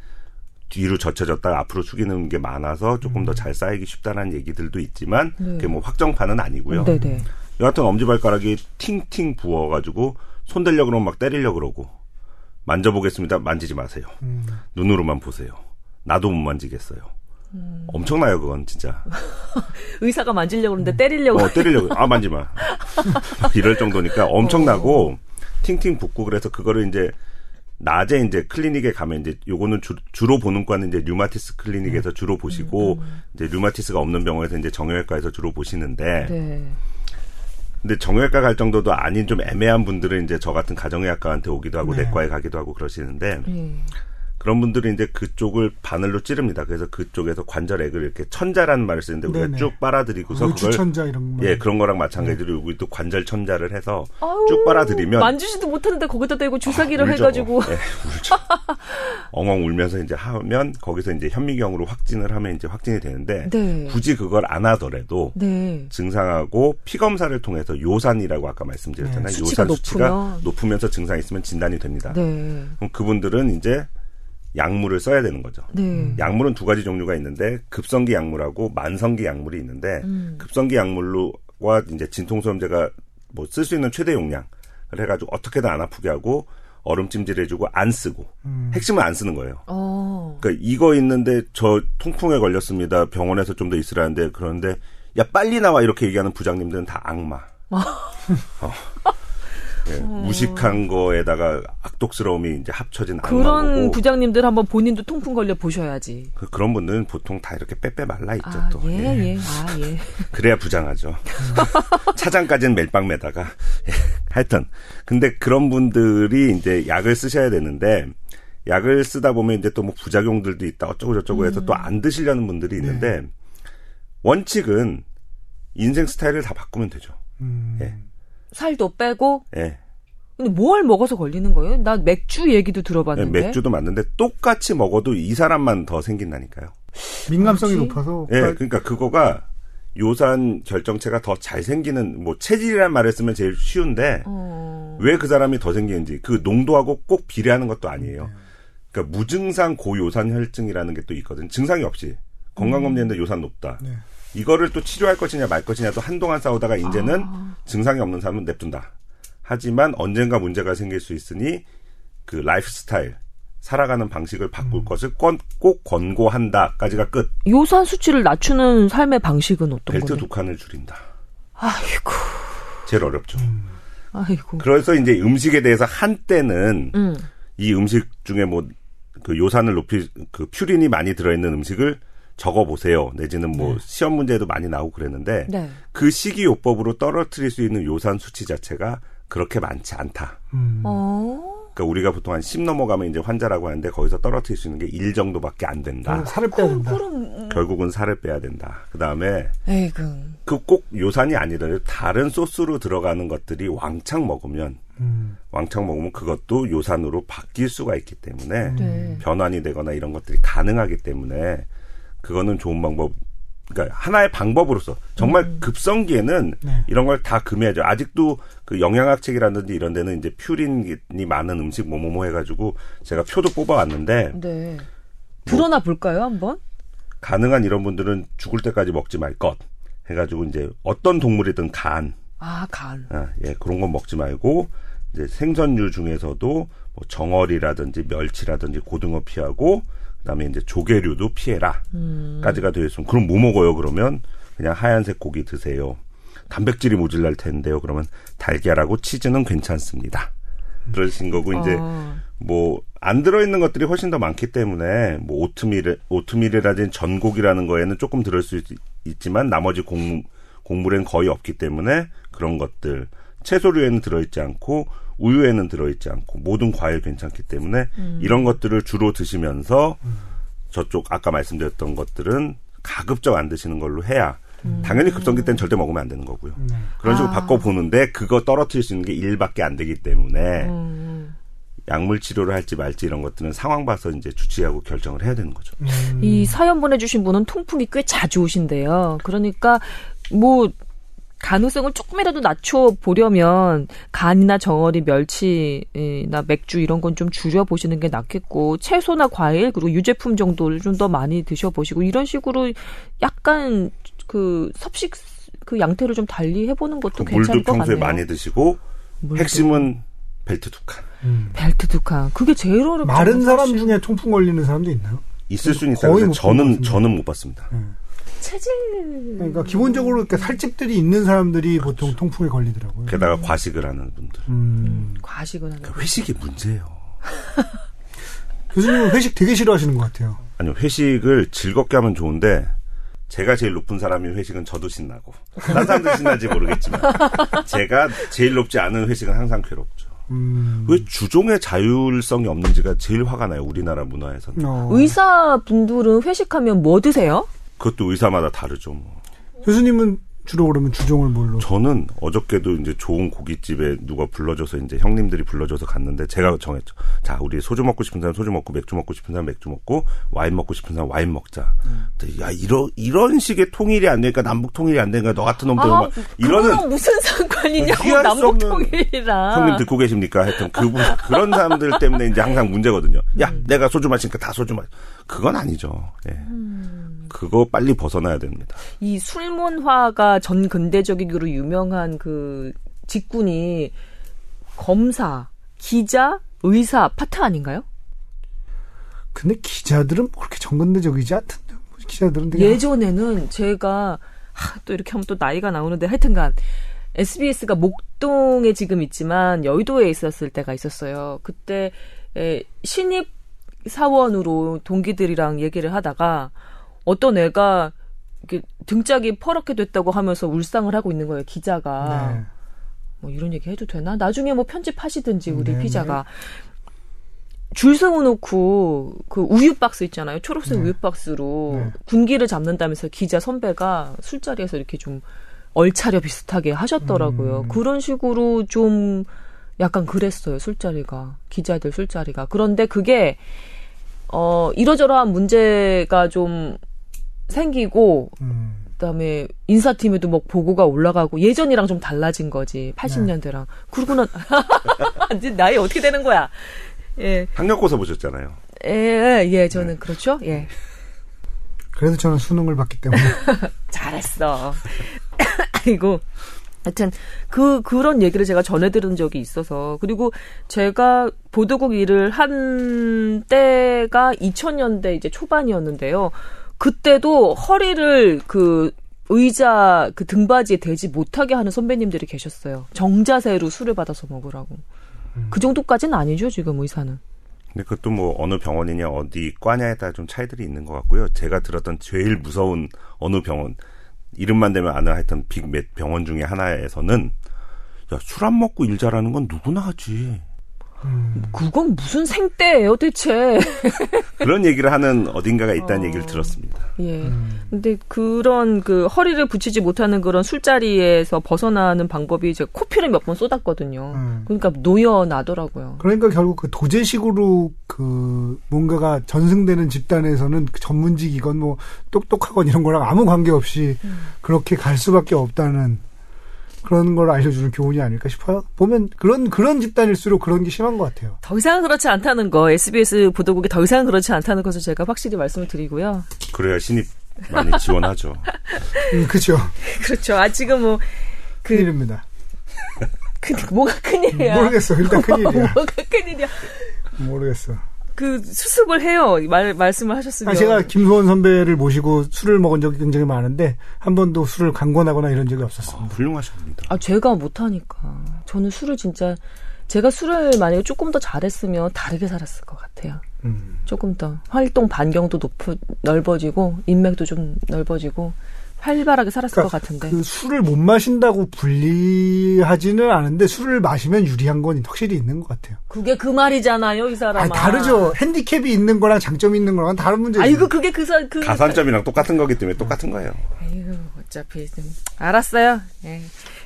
뒤로 젖혀졌다가 앞으로 숙이는 게 많아서 조금 더잘 쌓이기 쉽다는 얘기들도 있지만 네. 그게 뭐 확정판은 아니고요. 네네. 여하튼 엄지발가락이 팅팅 부어가지고 손 대려고 그러면 막 때리려고 그러고 만져보겠습니다. 만지지 마세요. 음. 눈으로만 보세요. 나도 못 만지겠어요. 음. 엄청나요, 그건 진짜. 의사가 만지려고 그러는데 때리려고. 어, 때리려고. 아, 만지 마. 이럴 정도니까 엄청나고, 어. 팅팅 붓고 그래서 그거를 이제, 낮에 이제 클리닉에 가면 이제 요거는 주, 로 보는 과는 이제 류마티스 클리닉에서 음. 주로 보시고, 이제 류마티스가 없는 병원에서 이제 정형외과에서 주로 보시는데, 네. 근데 정형외과 갈 정도도 아닌 좀 애매한 분들은 이제 저 같은 가정의학과한테 오기도 하고 네. 내과에 가기도 하고 그러시는데, 예. 그런 분들이 이제 그쪽을 바늘로 찌릅니다. 그래서 그쪽에서 관절액을 이렇게 천자라는 말을 쓰는데 우리가 네네. 쭉 빨아들이고서 그걸 유추천자 이런 거. 예 그런 거랑 마찬가지로 여기 또 관절 천자를 해서 아유, 쭉 빨아들이면 만지지도 못하는데 거기다 대고 주사기를 아, 울죠. 해가지고 예, 울죠. 엉엉 울면서 이제 하면 거기서 이제 현미경으로 확진을 하면 이제 확진이 되는데 네. 굳이 그걸 안 하더라도 네. 증상하고 피 검사를 통해서 요산이라고 아까 말씀드렸잖아요. 네, 수치가 요산 수치가 높으면. 높으면서 증상 이 있으면 진단이 됩니다. 네. 그럼 그분들은 이제 약물을 써야 되는 거죠. 네. 약물은 두 가지 종류가 있는데 급성기 약물하고 만성기 약물이 있는데 음. 급성기 약물로와 이제 진통소염제가 뭐 쓸 수 있는 최대 용량을 해가지고 어떻게든 안 아프게 하고 얼음 찜질해주고 안 쓰고 음. 핵심은 안 쓰는 거예요. 어. 그러니까 이거 있는데 저 통풍에 걸렸습니다. 병원에서 좀 더 있으라는데 그러는데 야 빨리 나와 이렇게 얘기하는 부장님들은 다 악마. 어. 예, 무식한 거에다가 악독스러움이 이제 합쳐진 그런 악마고 부장님들 한번 본인도 통풍 걸려 보셔야지. 그, 그런 분들은 보통 다 이렇게 빼빼 말라 있죠 아, 또. 예, 예. 예. 아, 예. 그래야 부장하죠. 차장까지는 멜빵 매다가 예, 하여튼 근데 그런 분들이 이제 약을 쓰셔야 되는데 약을 쓰다 보면 이제 또 뭐 부작용들도 있다 어쩌고 저쩌고 해서 또안 드시려는 분들이 있는데 원칙은 인생 스타일을 다 바꾸면 되죠. 음. 예. 살도 빼고. 예. 근데 뭘 먹어서 걸리는 거예요? 나 맥주 얘기도 예, 들어봤는데. 맥주도 맞는데 똑같이 먹어도 이 사람만 더 생긴다니까요. 민감성이 뭐지? 높아서 예, 그러니까 그러니까 그거가 요산 결정체가 더 잘 생기는 뭐 체질이란 말을 쓰면 제일 쉬운데 어. 왜그 사람이 더 생기는지 그 농도하고 꼭 비례하는 것도 아니에요. 그러니까 무증상 고요산 혈증이라는 게 또 있거든. 증상이 없이 건강 검진인데 요산 높다. 네. 이거를 또 치료할 것이냐 말 것이냐도 한동안 싸우다가 이제는 아. 증상이 없는 사람은 냅둔다. 하지만 언젠가 문제가 생길 수 있으니 그 라이프 스타일 살아가는 방식을 바꿀 음. 것을 건- 꼭 권고한다까지가 끝. 요산 수치를 낮추는 삶의 방식은 어떤 벨트 거예요? 두 칸을 줄인다. 아이고. 제일 어렵죠. 아이고. 그래서 이제 음식에 대해서 한때는 음. 이 음식 중에 뭐 그 요산을 높이 그 퓨린이 많이 들어있는 음식을 적어 보세요. 내지는 뭐 시험 문제도 많이 나오고 그랬는데 네. 그 식이요법으로 떨어뜨릴 수 있는 요산 수치 자체가 그렇게 많지 않다. 음. 어. 그러니까 우리가 보통 한 10 넘어가면 이제 환자라고 하는데 거기서 떨어뜨릴 수 있는 게 1 정도밖에 안 된다. 그럼 살을 빼야 된다. 그럼 결국은 살을 빼야 된다. 그 다음에 에이그. 그꼭 요산이 아니더라도 다른 소스로 들어가는 것들이 왕창 먹으면 음. 왕창 먹으면 그것도 요산으로 바뀔 수가 있기 때문에 네. 변환이 되거나 이런 것들이 가능하기 때문에 그거는 좋은 방법. 그러니까 하나의 방법으로서 정말 급성기에는 네. 이런 걸 다 금해야죠. 아직도 그 영양학 책이라든지 이런 데는 이제 퓨린이 많은 음식 뭐뭐뭐 해가지고 제가 표도 뽑아왔는데 네. 드러나 볼까요, 한번? 가능한 이런 분들은 죽을 때까지 먹지 말 것 해가지고 이제 어떤 동물이든 간 아, 간. 아, 예, 그런 건 먹지 말고, 이제 생선류 중에서도 뭐 정어리라든지 멸치라든지 고등어 피하고, 그 다음에 이제 조개류도 피해라. 까지가 되어 있으면, 그럼 뭐 먹어요, 그러면? 그냥 하얀색 고기 드세요. 단백질이 모질랄 텐데요. 그러면 달걀하고 치즈는 괜찮습니다. 그러신 거고, 이제, 어. 뭐, 안 들어있는 것들이 훨씬 더 많기 때문에, 뭐, 오트밀, 오트밀이라든지 전곡이라는 거에는 조금 들을 수 있, 지만 나머지 공, 곡물에는 거의 없기 때문에 그런 것들, 채소류에는 들어있지 않고, 우유에는 들어있지 않고, 모든 과일 괜찮기 때문에, 이런 것들을 주로 드시면서, 저쪽, 아까 말씀드렸던 것들은 가급적 안 드시는 걸로 해야, 당연히 급성기 때는 절대 먹으면 안 되는 거고요. 네. 그런 식으로 아. 바꿔보는데 그거 떨어뜨릴 수 있는 게 1밖에 안 되기 때문에, 음. 약물 치료를 할지 말지 이런 것들은 상황 봐서 이제 주치하고 결정을 해야 되는 거죠. 음. 이 사연 보내주신 분은 통풍이 꽤 자주 오신대요. 그러니까 뭐 가능성을 조금이라도 낮춰 보려면 간이나 정어리, 멸치나 맥주 이런 건 좀 줄여 보시는 게 낫겠고 채소나 과일 그리고 유제품 정도를 좀 더 많이 드셔 보시고 이런 식으로 약간 그 섭식 그 양태를 좀 달리 해보는 것도 그 물도 괜찮을 것 평소에 같네요. 많이 드시고 물도. 핵심은 벨트 두 칸. 음. 벨트 두 칸. 그게 제일 어렵죠. 마른 사람 사실. 중에 통풍 걸리는 사람도 있나요? 있을 수는 있다는데 못 저는 저는 못 봤습니다. 체질 그러니까 기본적으로 이렇게 살집들이 있는 사람들이 보통 통풍에 걸리더라고요. 게다가 과식을 하는 분들. 음. 과식을 하는 그러니까 회식이 문제예요. 교수님은 회식 되게 싫어하시는 것 같아요. 아니요 회식을 즐겁게 하면 좋은데 제가 제일 높은 사람이 회식은 저도 신나고 다른 사람들 신나지 모르겠지만 제가 제일 높지 않은 회식은 항상 괴롭죠. 음. 왜 주종의 자율성이 없는지가 제일 화가 나요. 우리나라 문화에서는. 어. 의사 분들은 회식하면 뭐 드세요? 그것도 의사마다 다르죠. 뭐. 교수님은 주로 그러면 주종을 뭘로? 저는 어저께도 이제 좋은 고깃집에 누가 불러줘서 이제 형님들이 불러줘서 갔는데 제가 정했죠. 자, 우리 소주 먹고 싶은 사람 소주 먹고 맥주 먹고 싶은 사람 맥주 먹고 와인 먹고 싶은 사람 와인 먹자. 근데 야, 이런 이런 식의 통일이 안 되니까 남북 통일이 안 되니까 너 같은 놈들 아, 그거랑 무슨 상관이냐고 남북 통일이랑. 형님 듣고 계십니까? 하여튼 그 그런 사람들 때문에 이제 항상 문제거든요. 야, 내가 소주 마시니까 다 소주 마시. 그건 아니죠. 예. 그거 빨리 벗어나야 됩니다. 이 술문화가 전 근대적이기로 유명한 그 직군이 검사, 기자, 의사 파트 아닌가요? 근데 기자들은 뭐 그렇게 정근대적이지 않던데. 뭐 기자들은 되게 예전에는 제가 하, 또 이렇게 하면 또 나이가 나오는데 하여튼간 SBS가 목동에 지금 있지만 여의도에 있었을 때가 있었어요. 그때 에, 신입 사원으로 동기들이랑 얘기를 하다가 어떤 애가 등짝이 퍼렇게 됐다고 하면서 울상을 하고 있는 거예요. 기자가. 네. 뭐 이런 얘기 해도 되나? 나중에 뭐 편집하시든지 우리 네, 피자가 줄 세워놓고 그 우유 박스 있잖아요. 초록색 우유 박스로 네. 군기를 잡는다면서 기자 선배가 술자리에서 이렇게 좀 얼차려 비슷하게 하셨더라고요. 음. 그런 식으로 좀 약간 그랬어요. 술자리가 기자들 술자리가 그런데 그게 어 이러저러한 문제가 좀 생기고 음. 그다음에 인사팀에도 뭐 보고가 올라가고 예전이랑 좀 달라진 거지 80년대랑 그러고는 이제 나이 어떻게 되는 거야? 예, 학력고사 보셨잖아요. 예, 예, 저는 그렇죠. 예, 그래도 저는 수능을 봤기 때문에 잘했어. 아이고. 하여튼 그 그런 얘기를 제가 전해 들은 적이 있어서 그리고 제가 보도국 일을 한 때가 2000년대 이제 초반이었는데요. 그때도 허리를 그 의자 그 등받이에 대지 못하게 하는 선배님들이 계셨어요. 정자세로 술을 받아서 먹으라고. 그 정도까지는 아니죠, 지금 의사는. 근데 그것도 뭐 어느 병원이냐 어디 과냐에 따라 좀 차이들이 있는 것 같고요. 제가 들었던 제일 무서운 어느 병원 이름만 대면 아는 하여튼 빅몇 병원 중에 하나에서는 야 술 안 먹고 일 잘하는 건 누구나 하지. 그건 무슨 생떼예요, 대체. 그런 얘기를 하는 어딘가가 있다는 얘기를 들었습니다. 예. 근데 그런 그 허리를 붙이지 못하는 그런 술자리에서 벗어나는 방법이 이제 코피를 몇 번 쏟았거든요. 음. 그러니까 노여 나더라고요. 그러니까 결국 그 도제식으로 그 뭔가가 전승되는 집단에서는 그 전문직이건 뭐 똑똑하건 이런 거랑 아무 관계없이 그렇게 갈 수밖에 없다는 그런 걸 알려주는 교훈이 아닐까 싶어요. 보면 그런 그런 집단일수록 그런 게 심한 것 같아요. 더 이상 그렇지 않다는 거, SBS 보도국이 더 이상 그렇지 않다는 것을 제가 확실히 말씀을 드리고요. 그래야 신입 많이 지원하죠. 음, 그죠. 그렇죠. 아, 지금 뭐, 그, 큰일입니다. 그, 뭐가 큰일이야. 모르겠어. 일단 큰일이야. 뭐가 큰일이야. 모르겠어. 그, 수습을 해요. 말, 말씀을 하셨으면. 아, 제가 김소원 선배를 모시고 술을 먹은 적이 굉장히 많은데 한 번도 술을 강권하거나 이런 적이 아, 없었습니다. 훌륭하십니다. 아, 제가 못하니까. 저는 술을 진짜, 제가 술을 만약에 조금 더 잘했으면 다르게 살았을 것 같아요. 음. 조금 더. 활동 반경도 높, 넓어지고, 인맥도 좀 넓어지고, 활발하게 살았을 것 같은데. 그 술을 못 마신다고 불리하지는 않은데 술을 마시면 유리한 건 확실히 있는 것 같아요. 그게 그 말이잖아요, 이 사람아. 아, 다르죠. 핸디캡이 있는 거랑 장점이 있는 거랑 다른 문제죠. 아이고, 그게 그, 사, 그. 가산점이랑 똑같은 거기 때문에 똑같은 거예요. 아이고, 어차피 좀 알았어요. 예.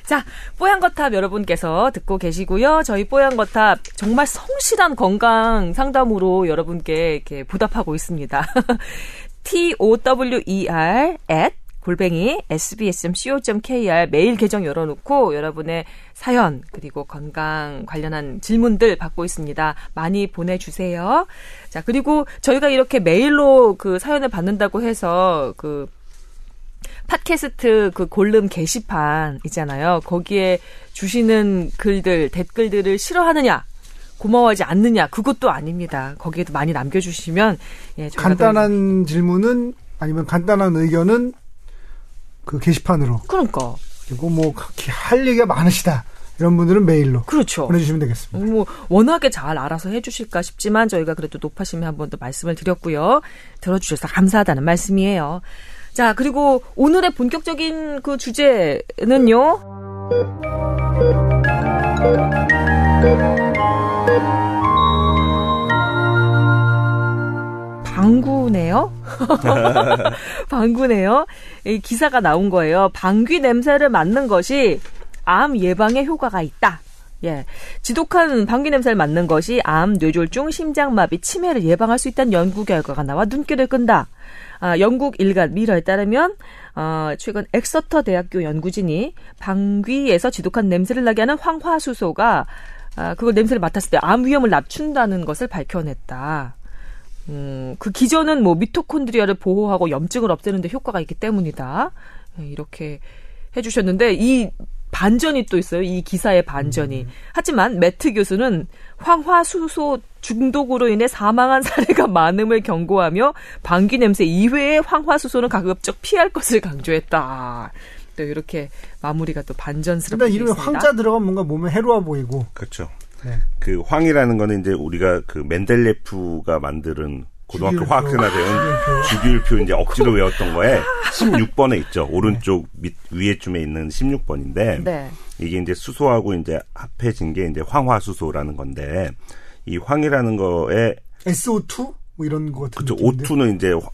자, 뽀얀거탑 여러분께서 듣고 계시고요. 저희 뽀얀거탑 정말 성실한 건강 상담으로 여러분께 이렇게 보답하고 있습니다. T-O-W-E-R at 골뱅이 sbs.co.kr 메일 계정 열어놓고 여러분의 사연 그리고 건강 관련한 질문들 받고 있습니다. 많이 보내주세요. 자 그리고 저희가 이렇게 메일로 그 사연을 받는다고 해서 그 팟캐스트 그 골름 게시판 있잖아요. 거기에 주시는 글들, 댓글들을 싫어하느냐, 고마워하지 않느냐, 그것도 아닙니다. 거기에도 많이 남겨주시면, 예, 간단한 질문은 아니면 간단한 의견은 그 게시판으로 그러니까. 그리고 뭐 그렇게 할 얘기가 많으시다 이런 분들은 메일로 그렇죠. 보내주시면 되겠습니다. 뭐, 워낙에 잘 알아서 해주실까 싶지만, 저희가 그래도 높아심에 한 번 더 말씀을 드렸고요. 들어주셔서 감사하다는 말씀이에요. 자, 그리고 오늘의 본격적인 그 주제는요. 방구네요. 방구네요. 이 기사가 나온 거예요. 방귀 냄새를 맡는 것이 암 예방에 효과가 있다. 예. 지독한 방귀 냄새를 맡는 것이 암, 뇌졸중, 심장마비, 치매를 예방할 수 있다는 연구 결과가 나와 눈길을 끈다. 아, 영국 일간 미러에 따르면 어, 최근 엑서터 대학교 연구진이 방귀에서 지독한 냄새를 나게 하는 황화수소가 아, 그걸 냄새를 맡았을 때 암 위험을 낮춘다는 것을 밝혀냈다. 음, 그 기전은 뭐 미토콘드리아를 보호하고 염증을 없애는 데 효과가 있기 때문이다. 예, 이렇게 해주셨는데 이 반전이 또 있어요. 이 기사의 반전이. 하지만 매트 교수는 황화수소 중독으로 인해 사망한 사례가 많음을 경고하며 방귀 냄새 이외의 황화수소는 가급적 피할 것을 강조했다. 또 이렇게 마무리가 또 반전스럽게 일단 이름에 있습니다. 황자 들어가면 뭔가 몸에 해로워 보이고. 그렇죠. 네. 그 황이라는 거는 이제 우리가 그 맨델레프가 만드는 고등학교 주기율표. 화학생활 배운 주기율표 이제 억지로 외웠던 거에 16번에 있죠. 오른쪽 밑 위에쯤에 있는 16번인데 네. 이게 이제 수소하고 이제 합해진 게 이제 황화수소라는 건데 이 황이라는 거에 SO2 뭐 이런 거 같은 그쵸 느낌인데. O2는 이제 화-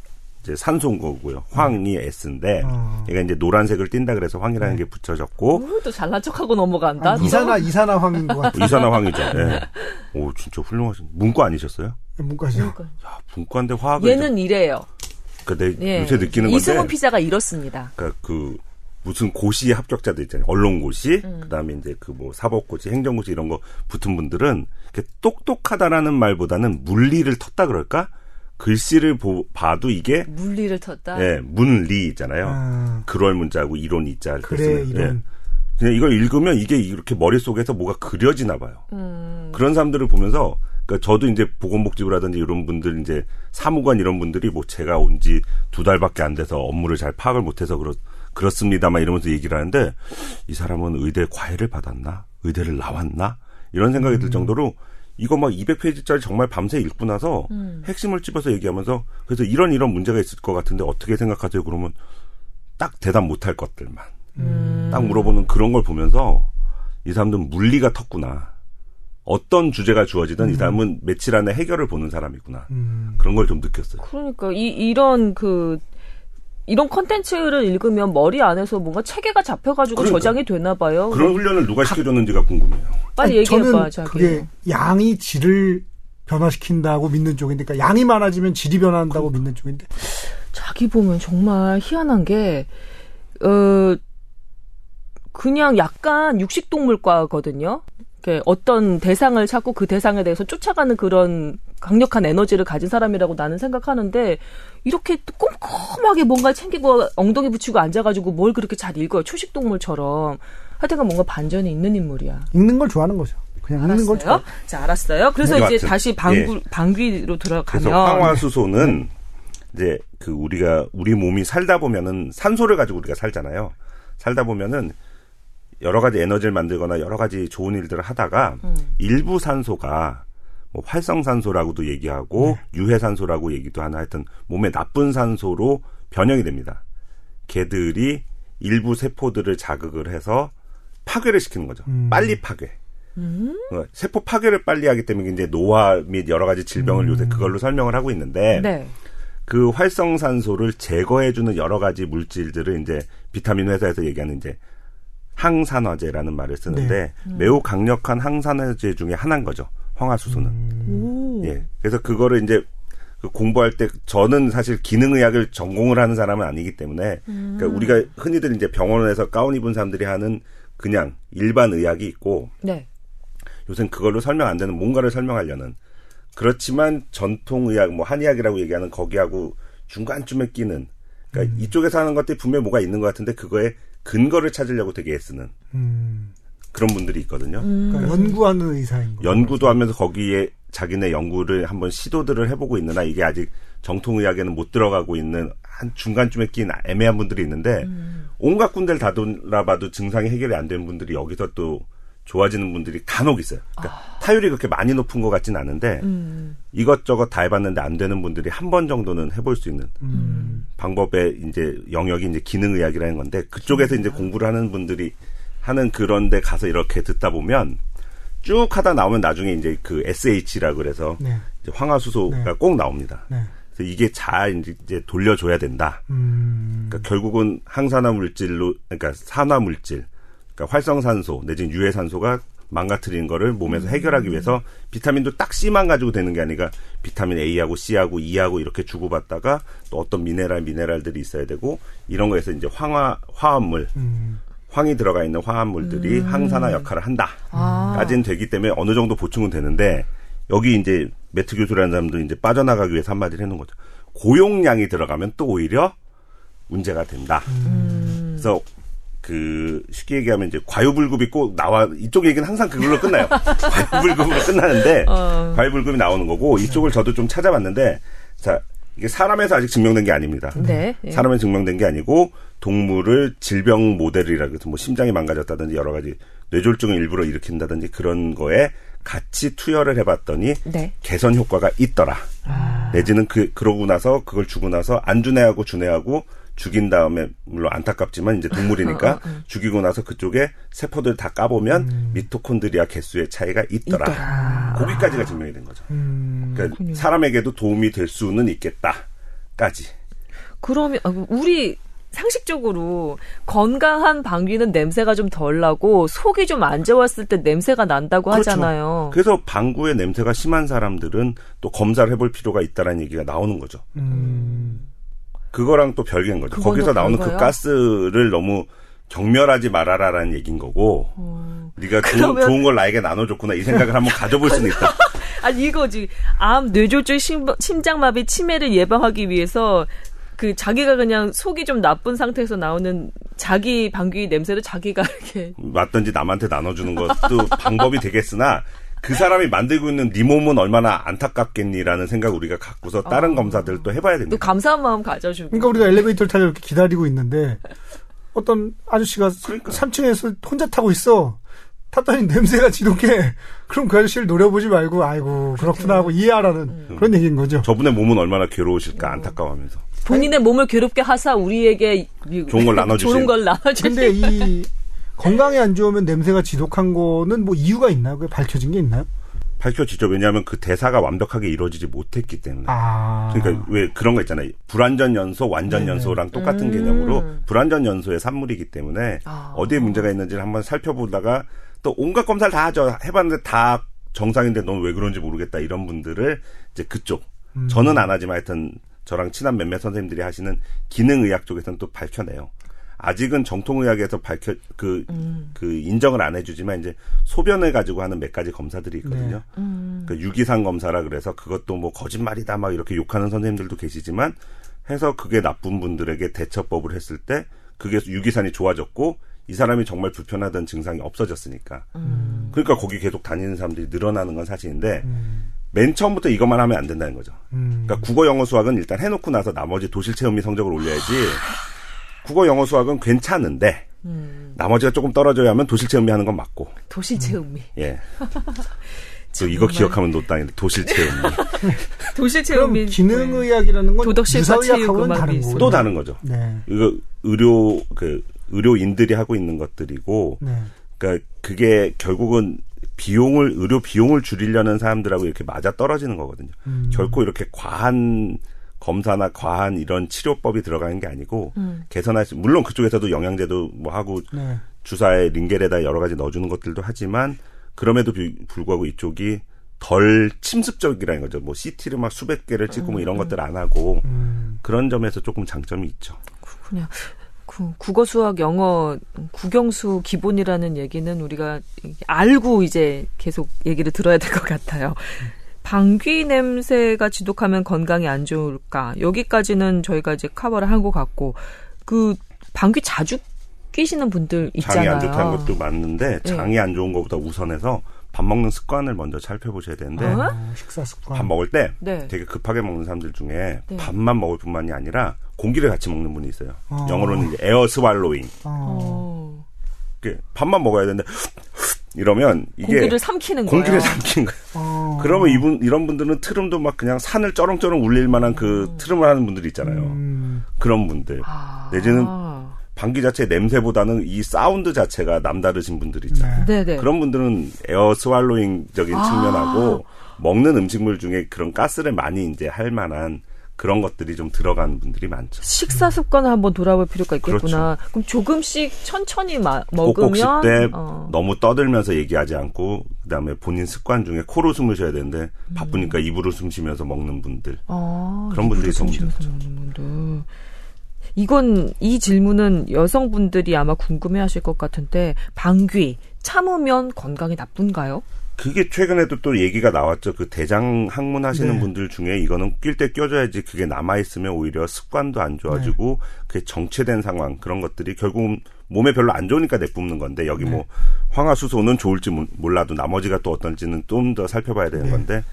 이제 산소인 거고요. 황이 S인데 어. 얘가 이제 노란색을 띈다 그래서 황이라는 게 붙여졌고 오, 또 잘난 척하고 넘어간다. 아, 이산화 이산화 황인 것 같은 이산화 황이죠. 예. 오 진짜 훌륭하신 문과 아니셨어요? 문과죠. 야 문과인데 화학을 얘는 이래요. 그러니까 내 예. 요새 느끼는 이승훈 건데 피자가 이렇습니다. 그러니까 그 무슨 고시 합격자들 있잖아요. 언론 고시, 음. 그다음에 이제 그 뭐 사법 고시, 행정 고시 이런 거 붙은 분들은 이렇게 똑똑하다라는 말보다는 물리를 텄다 그럴까? 글씨를 보, 봐도 이게 물리를 텄다. 예, 문리 있잖아요. 아, 그럴 문자고 이론 이자 이렇게 그래 쓰면, 이런 예. 그냥 이걸 읽으면 이게 이렇게 머릿속에서 뭐가 그려지나 봐요. 음. 그런 사람들을 보면서 그러니까 저도 이제 보건복지부라든지 이런 분들 이제 사무관 이런 분들이 뭐 제가 온 지 두 달밖에 안 돼서 업무를 잘 파악을 못해서 그렇 그렇습니다만 이러면서 얘기를 하는데 이 사람은 의대 과외를 받았나 의대를 나왔나 이런 생각이 들 정도로 이거 막 200페이지짜리 정말 밤새 읽고 나서 핵심을 집어서 얘기하면서 그래서 이런 이런 문제가 있을 것 같은데 어떻게 생각하세요? 그러면 딱 대답 못할 것들만 딱 물어보는 그런 걸 보면서 이 사람들은 물리가 텄구나. 어떤 주제가 주어지든 이 사람은 며칠 안에 해결을 보는 사람이구나. 음. 그런 걸 좀 느꼈어요. 그러니까 이 이런 그 이런 컨텐츠를 읽으면 머리 안에서 뭔가 체계가 잡혀가지고 그러니까. 저장이 되나 봐요. 그런 훈련을 누가 시켜줬는지가 궁금해요. 빨리 아니, 얘기해봐, 저는 자기. 그게 양이 질을 변화시킨다고 믿는 쪽인데, 그러니까 양이 많아지면 질이 변화한다고 믿는 쪽인데, 자기 보면 정말 희한한 게, 어, 그냥 약간 육식동물과거든요. 이렇게 어떤 대상을 찾고 그 대상에 대해서 쫓아가는 그런 강력한 에너지를 가진 사람이라고 나는 생각하는데, 이렇게 꼼꼼하게 뭔가 챙기고 엉덩이 붙이고 앉아가지고 뭘 그렇게 잘 읽어요. 초식동물처럼. 하여튼간 뭔가 반전이 있는 인물이야. 읽는 걸 좋아하는 거죠. 그냥 읽는 걸 좋아. 알았어요? 자, 알았어요. 그래서 네, 이제 여하튼, 다시 방귀, 방귀로 그래서 들어가면. 황화수소는 이제 그 우리가 우리 몸이 살다 보면은 산소를 가지고 우리가 살잖아요. 살다 보면은 여러 가지 에너지를 만들거나 여러 가지 좋은 일들을 하다가 일부 산소가 뭐 활성산소라고도 얘기하고 유해산소라고 얘기도 하나 하여튼 몸에 나쁜 산소로 변형이 됩니다. 걔들이 일부 세포들을 자극을 해서 파괴를 시키는 거죠. 빨리 파괴. 어, 세포 파괴를 빨리 하기 때문에 이제 노화 및 여러 가지 질병을 요새 그걸로 설명을 하고 있는데 네. 그 활성산소를 제거해주는 여러 가지 물질들을 이제 비타민 회사에서 얘기하는 이제 항산화제라는 말을 쓰는데 매우 강력한 항산화제 중에 하나인 거죠. 황화수소는. 오. 예. 그래서 그거를 이제 그 공부할 때 저는 사실 기능의학을 전공을 하는 사람은 아니기 때문에 그러니까 우리가 흔히들 이제 병원에서 가운 입은 사람들이 하는 그냥 일반 의학이 있고 네. 요새는 그걸로 설명 안 되는 뭔가를 설명하려는 그렇지만 전통 의학 뭐 한의학이라고 얘기하는 거기하고 중간쯤에 끼는 그러니까 이쪽에서 하는 것들이 분명히 뭐가 있는 것 같은데 그거에 근거를 찾으려고 되게 애쓰는 음, 그런 분들이 있거든요. 그러니까 연구하는 의사인 거. 연구도 하면서 거기에 자기네 연구를 한번 시도들을 해보고 있느나 이게 아직 정통의학에는 못 들어가고 있는 한 중간쯤에 낀 애매한 분들이 있는데 온갖 군데를 다 돌아봐도 증상이 해결이 안 되는 분들이 여기서 또 좋아지는 분들이 간혹 있어요. 그러니까 타율이 그렇게 많이 높은 것 같진 않은데 이것저것 다 해봤는데 안 되는 분들이 한 번 정도는 해볼 수 있는 음. 방법의 이제 영역이 이제 기능의학이라는 건데 그쪽에서 이제 공부를 하는 분들이 하는 그런데 가서 이렇게 듣다 보면 쭉 하다 나오면 나중에 이제 그 SH라 그래서 네. 이제 황화수소가 네. 꼭 나옵니다. 네. 그래서 이게 잘 이제 돌려줘야 된다. 음. 그러니까 결국은 항산화 물질로 그러니까 산화 물질, 그러니까 활성산소 내지는 유해산소가 망가뜨리는 거를 몸에서 해결하기 위해서 비타민도 딱 C만 가지고 되는 게 아니라 비타민 A하고 C하고 E하고 이렇게 주고받다가 또 어떤 미네랄 미네랄들이 있어야 되고 이런 거에서 이제 황화 화합물 음. 황이 들어가 있는 화합물들이 항산화 역할을 한다. 아. 까지는 되기 때문에 어느 정도 보충은 되는데 여기 이제 매트 교수라는 사람도 이제 빠져나가기 위해서 한마디를 해놓은 거죠. 고용량이 들어가면 또 오히려 문제가 된다. 그래서 그 쉽게 얘기하면 이제 과유불급이 꼭 나와 이쪽 얘기는 항상 그걸로 끝나요. 과유불급으로 끝나는데 어. 과유불급이 나오는 거고 이쪽을 저도 좀 찾아봤는데 자 이게 사람에서 아직 증명된 게 아닙니다. 네. 예. 사람에 증명된 게 아니고 동물을 질병 모델이라 그래서 뭐 심장이 망가졌다든지 여러 가지 뇌졸중을 일부러 일으킨다든지 그런 거에 같이 투여를 해봤더니 네. 개선 효과가 있더라. 내지는 그 그러고 나서 그걸 주고 나서 안 준애하고 준애하고 죽인 다음에 물론 안타깝지만 이제 동물이니까 죽이고 나서 그쪽에 세포들 다 까보면 미토콘드리아 개수의 차이가 있더라. 있더라. 거기까지가 증명이 된 거죠. 음. 그러니까 사람에게도 도움이 될 수는 있겠다까지. 그러면 아, 우리 상식적으로 건강한 방귀는 냄새가 좀 덜 나고 속이 좀 안 좋았을 때 냄새가 난다고 그렇죠. 하잖아요. 그래서 방구의 냄새가 심한 사람들은 또 검사를 해볼 필요가 있다라는 얘기가 나오는 거죠. 음. 그거랑 또 별개인 거죠. 거기서 또 나오는 별거예요? 그 가스를 너무 경멸하지 말아라라는 얘기인 거고, 네가 좋은, 어. 그러면- 좋은 걸 나에게 나눠줬구나 이 생각을 한번 가져볼 수는 있다. 아니 이거지 암 뇌졸중 심, 심장마비 치매를 예방하기 위해서 그 자기가 그냥 속이 좀 나쁜 상태에서 나오는 자기 방귀 냄새를 자기가 이렇게 맞든지 남한테 나눠주는 것도 방법이 되겠으나 그 사람이 만들고 있는 네 몸은 얼마나 안타깝겠니라는 생각 을 우리가 갖고서 다른 어. 검사들을 또 해봐야 또 됩니다. 감사한 마음 가져주고. 그러니까 우리가 엘리베이터를 타려 이렇게 기다리고 있는데 어떤 아저씨가 그러니까. 3층에서 혼자 타고 있어. 탔더니 냄새가 지독해. 그럼 그 아저씨를 노려보지 말고 아이고 그렇구나 하고 이해하라는 그런 얘기인 거죠. 저분의 몸은 얼마나 괴로우실까 안타까워하면서. 본인의 몸을 괴롭게 하사 우리에게 이- 좋은 걸 나눠주세요. 좋은 걸 나눠주세요. 근데 이 건강에 안 좋으면 냄새가 지독한 거는 뭐 이유가 있나요? 그게 밝혀진 게 있나요? 밝혀지죠. 왜냐하면 그 대사가 완벽하게 이루어지지 못했기 때문에. 아. 그러니까 왜 그런 거 있잖아요. 불완전 연소, 완전 연소랑 똑같은 개념으로 불완전 연소의 산물이기 때문에 아. 어디에 문제가 있는지를 한번 살펴보다가 또 온갖 검사를 다 하죠. 해봤는데 다 정상인데 넌 왜 그런지 모르겠다 이런 분들을 이제 그쪽 저는 안 하지만 하여튼 저랑 친한 몇몇 선생님들이 하시는 기능의학 쪽에서는 또 밝혀내요. 아직은 정통의학에서 밝혀 그, 그 인정을 안 해주지만 이제 소변을 가지고 하는 몇 가지 검사들이 있거든요. 그 유기산 검사라 그래서 그것도 뭐 거짓말이다 막 이렇게 욕하는 선생님들도 계시지만 해서 그게 나쁜 분들에게 대처법을 했을 때 그게 유기산이 좋아졌고 이 사람이 정말 불편하던 증상이 없어졌으니까. 그러니까 거기 계속 다니는 사람들이 늘어나는 건 사실인데 맨 처음부터 이것만 하면 안 된다는 거죠. 음. 그러니까 국어, 영어, 수학은 일단 해놓고 나서 나머지 도실 체험이 성적을 올려야지. 국어, 영어, 수학은 괜찮은데 나머지가 조금 떨어져야 하면 도실 체험이 하는 건 맞고. 도시 체험이. 예. 또 이거 기억하면 노땅인데 도실 체험이 도시 그럼 체험이. 기능의학이라는 건 도덕실과 체육음악이 다른. 거죠. 또 다른 거죠. 네. 이거 의료 그 의료인들이 하고 있는 것들이고 네. 그러니까 그게 결국은 비용을 의료 비용을 줄이려는 사람들하고 이렇게 맞아 떨어지는 거거든요. 음. 결코 이렇게 과한 검사나 과한 이런 치료법이 들어가는 게 아니고 개선할 수 물론 그쪽에서도 영양제도 뭐 하고 네. 주사에 링겔에다 여러 가지 넣어주는 것들도 하지만 그럼에도 비- 불구하고 이쪽이 덜 침습적이라는 거죠. 뭐 CT를 막 수백 개를 찍고 뭐 이런 것들 안 하고 음. 그런 점에서 조금 장점이 있죠. 그냥 그 국어, 수학, 영어, 국영수 기본이라는 얘기는 우리가 알고 이제 계속 얘기를 들어야 될 것 같아요. 방귀 냄새가 지독하면 건강에 안 좋을까? 여기까지는 저희가 이제 커버를 한 것 같고 그 방귀 자주 끼시는 분들 장이 있잖아요. 안 좋다는 것도 맞는데 네. 장이 안 좋은 것보다 우선해서 밥 먹는 습관을 먼저 살펴보셔야 되는데 어? 어, 식사 습관. 밥 먹을 때 네. 되게 급하게 먹는 사람들 중에 네. 밥만 먹을 뿐만이 아니라 공기를 같이 먹는 분이 있어요. 어. 영어로는 이제 air swallowing. 어. 어, 이렇게 밥만 먹어야 되는데 이러면 이게 공기를 삼키는 공기를 거예요. 삼킨 거예요. 어. 그러면 이분 이런 분들은 트름도 막 그냥 산을 쩌렁쩌렁 울릴 만한 그 트름을 하는 분들이 있잖아요. 음. 그런 분들 아. 내지는 방귀 자체 냄새보다는 이 사운드 자체가 남다르신 분들이 있잖아요. 네, 네. 그런 분들은 air swallowing적인 아. 측면하고 먹는 음식물 중에 그런 가스를 많이 이제 할 만한 그런 것들이 좀 들어가는 분들이 많죠. 식사 습관을 한번 돌아볼 필요가 있겠구나. 그렇죠. 그럼 조금씩 천천히 마, 먹으면 때 어. 너무 떠들면서 얘기하지 않고 그다음에 본인 습관 중에 코로 숨을 쉬어야 되는데 바쁘니까 입으로 숨 쉬면서 먹는 분들 아, 그런 분들이 더 문제죠. 이건 이 질문은 여성분들이 아마 궁금해하실 것 같은데 방귀 참으면 건강에 나쁜가요? 그게 최근에도 또 얘기가 나왔죠. 그 대장 항문 하시는 네. 분들 중에 이거는 낄 때 껴줘야지 그게 남아있으면 오히려 습관도 안 좋아지고 그게 정체된 상황 그런 것들이 결국은 몸에 별로 안 좋으니까 내뿜는 건데 여기 뭐 황화수소는 좋을지 몰- 몰라도 나머지가 또 어떨지는 좀 더 살펴봐야 되는 네. 건데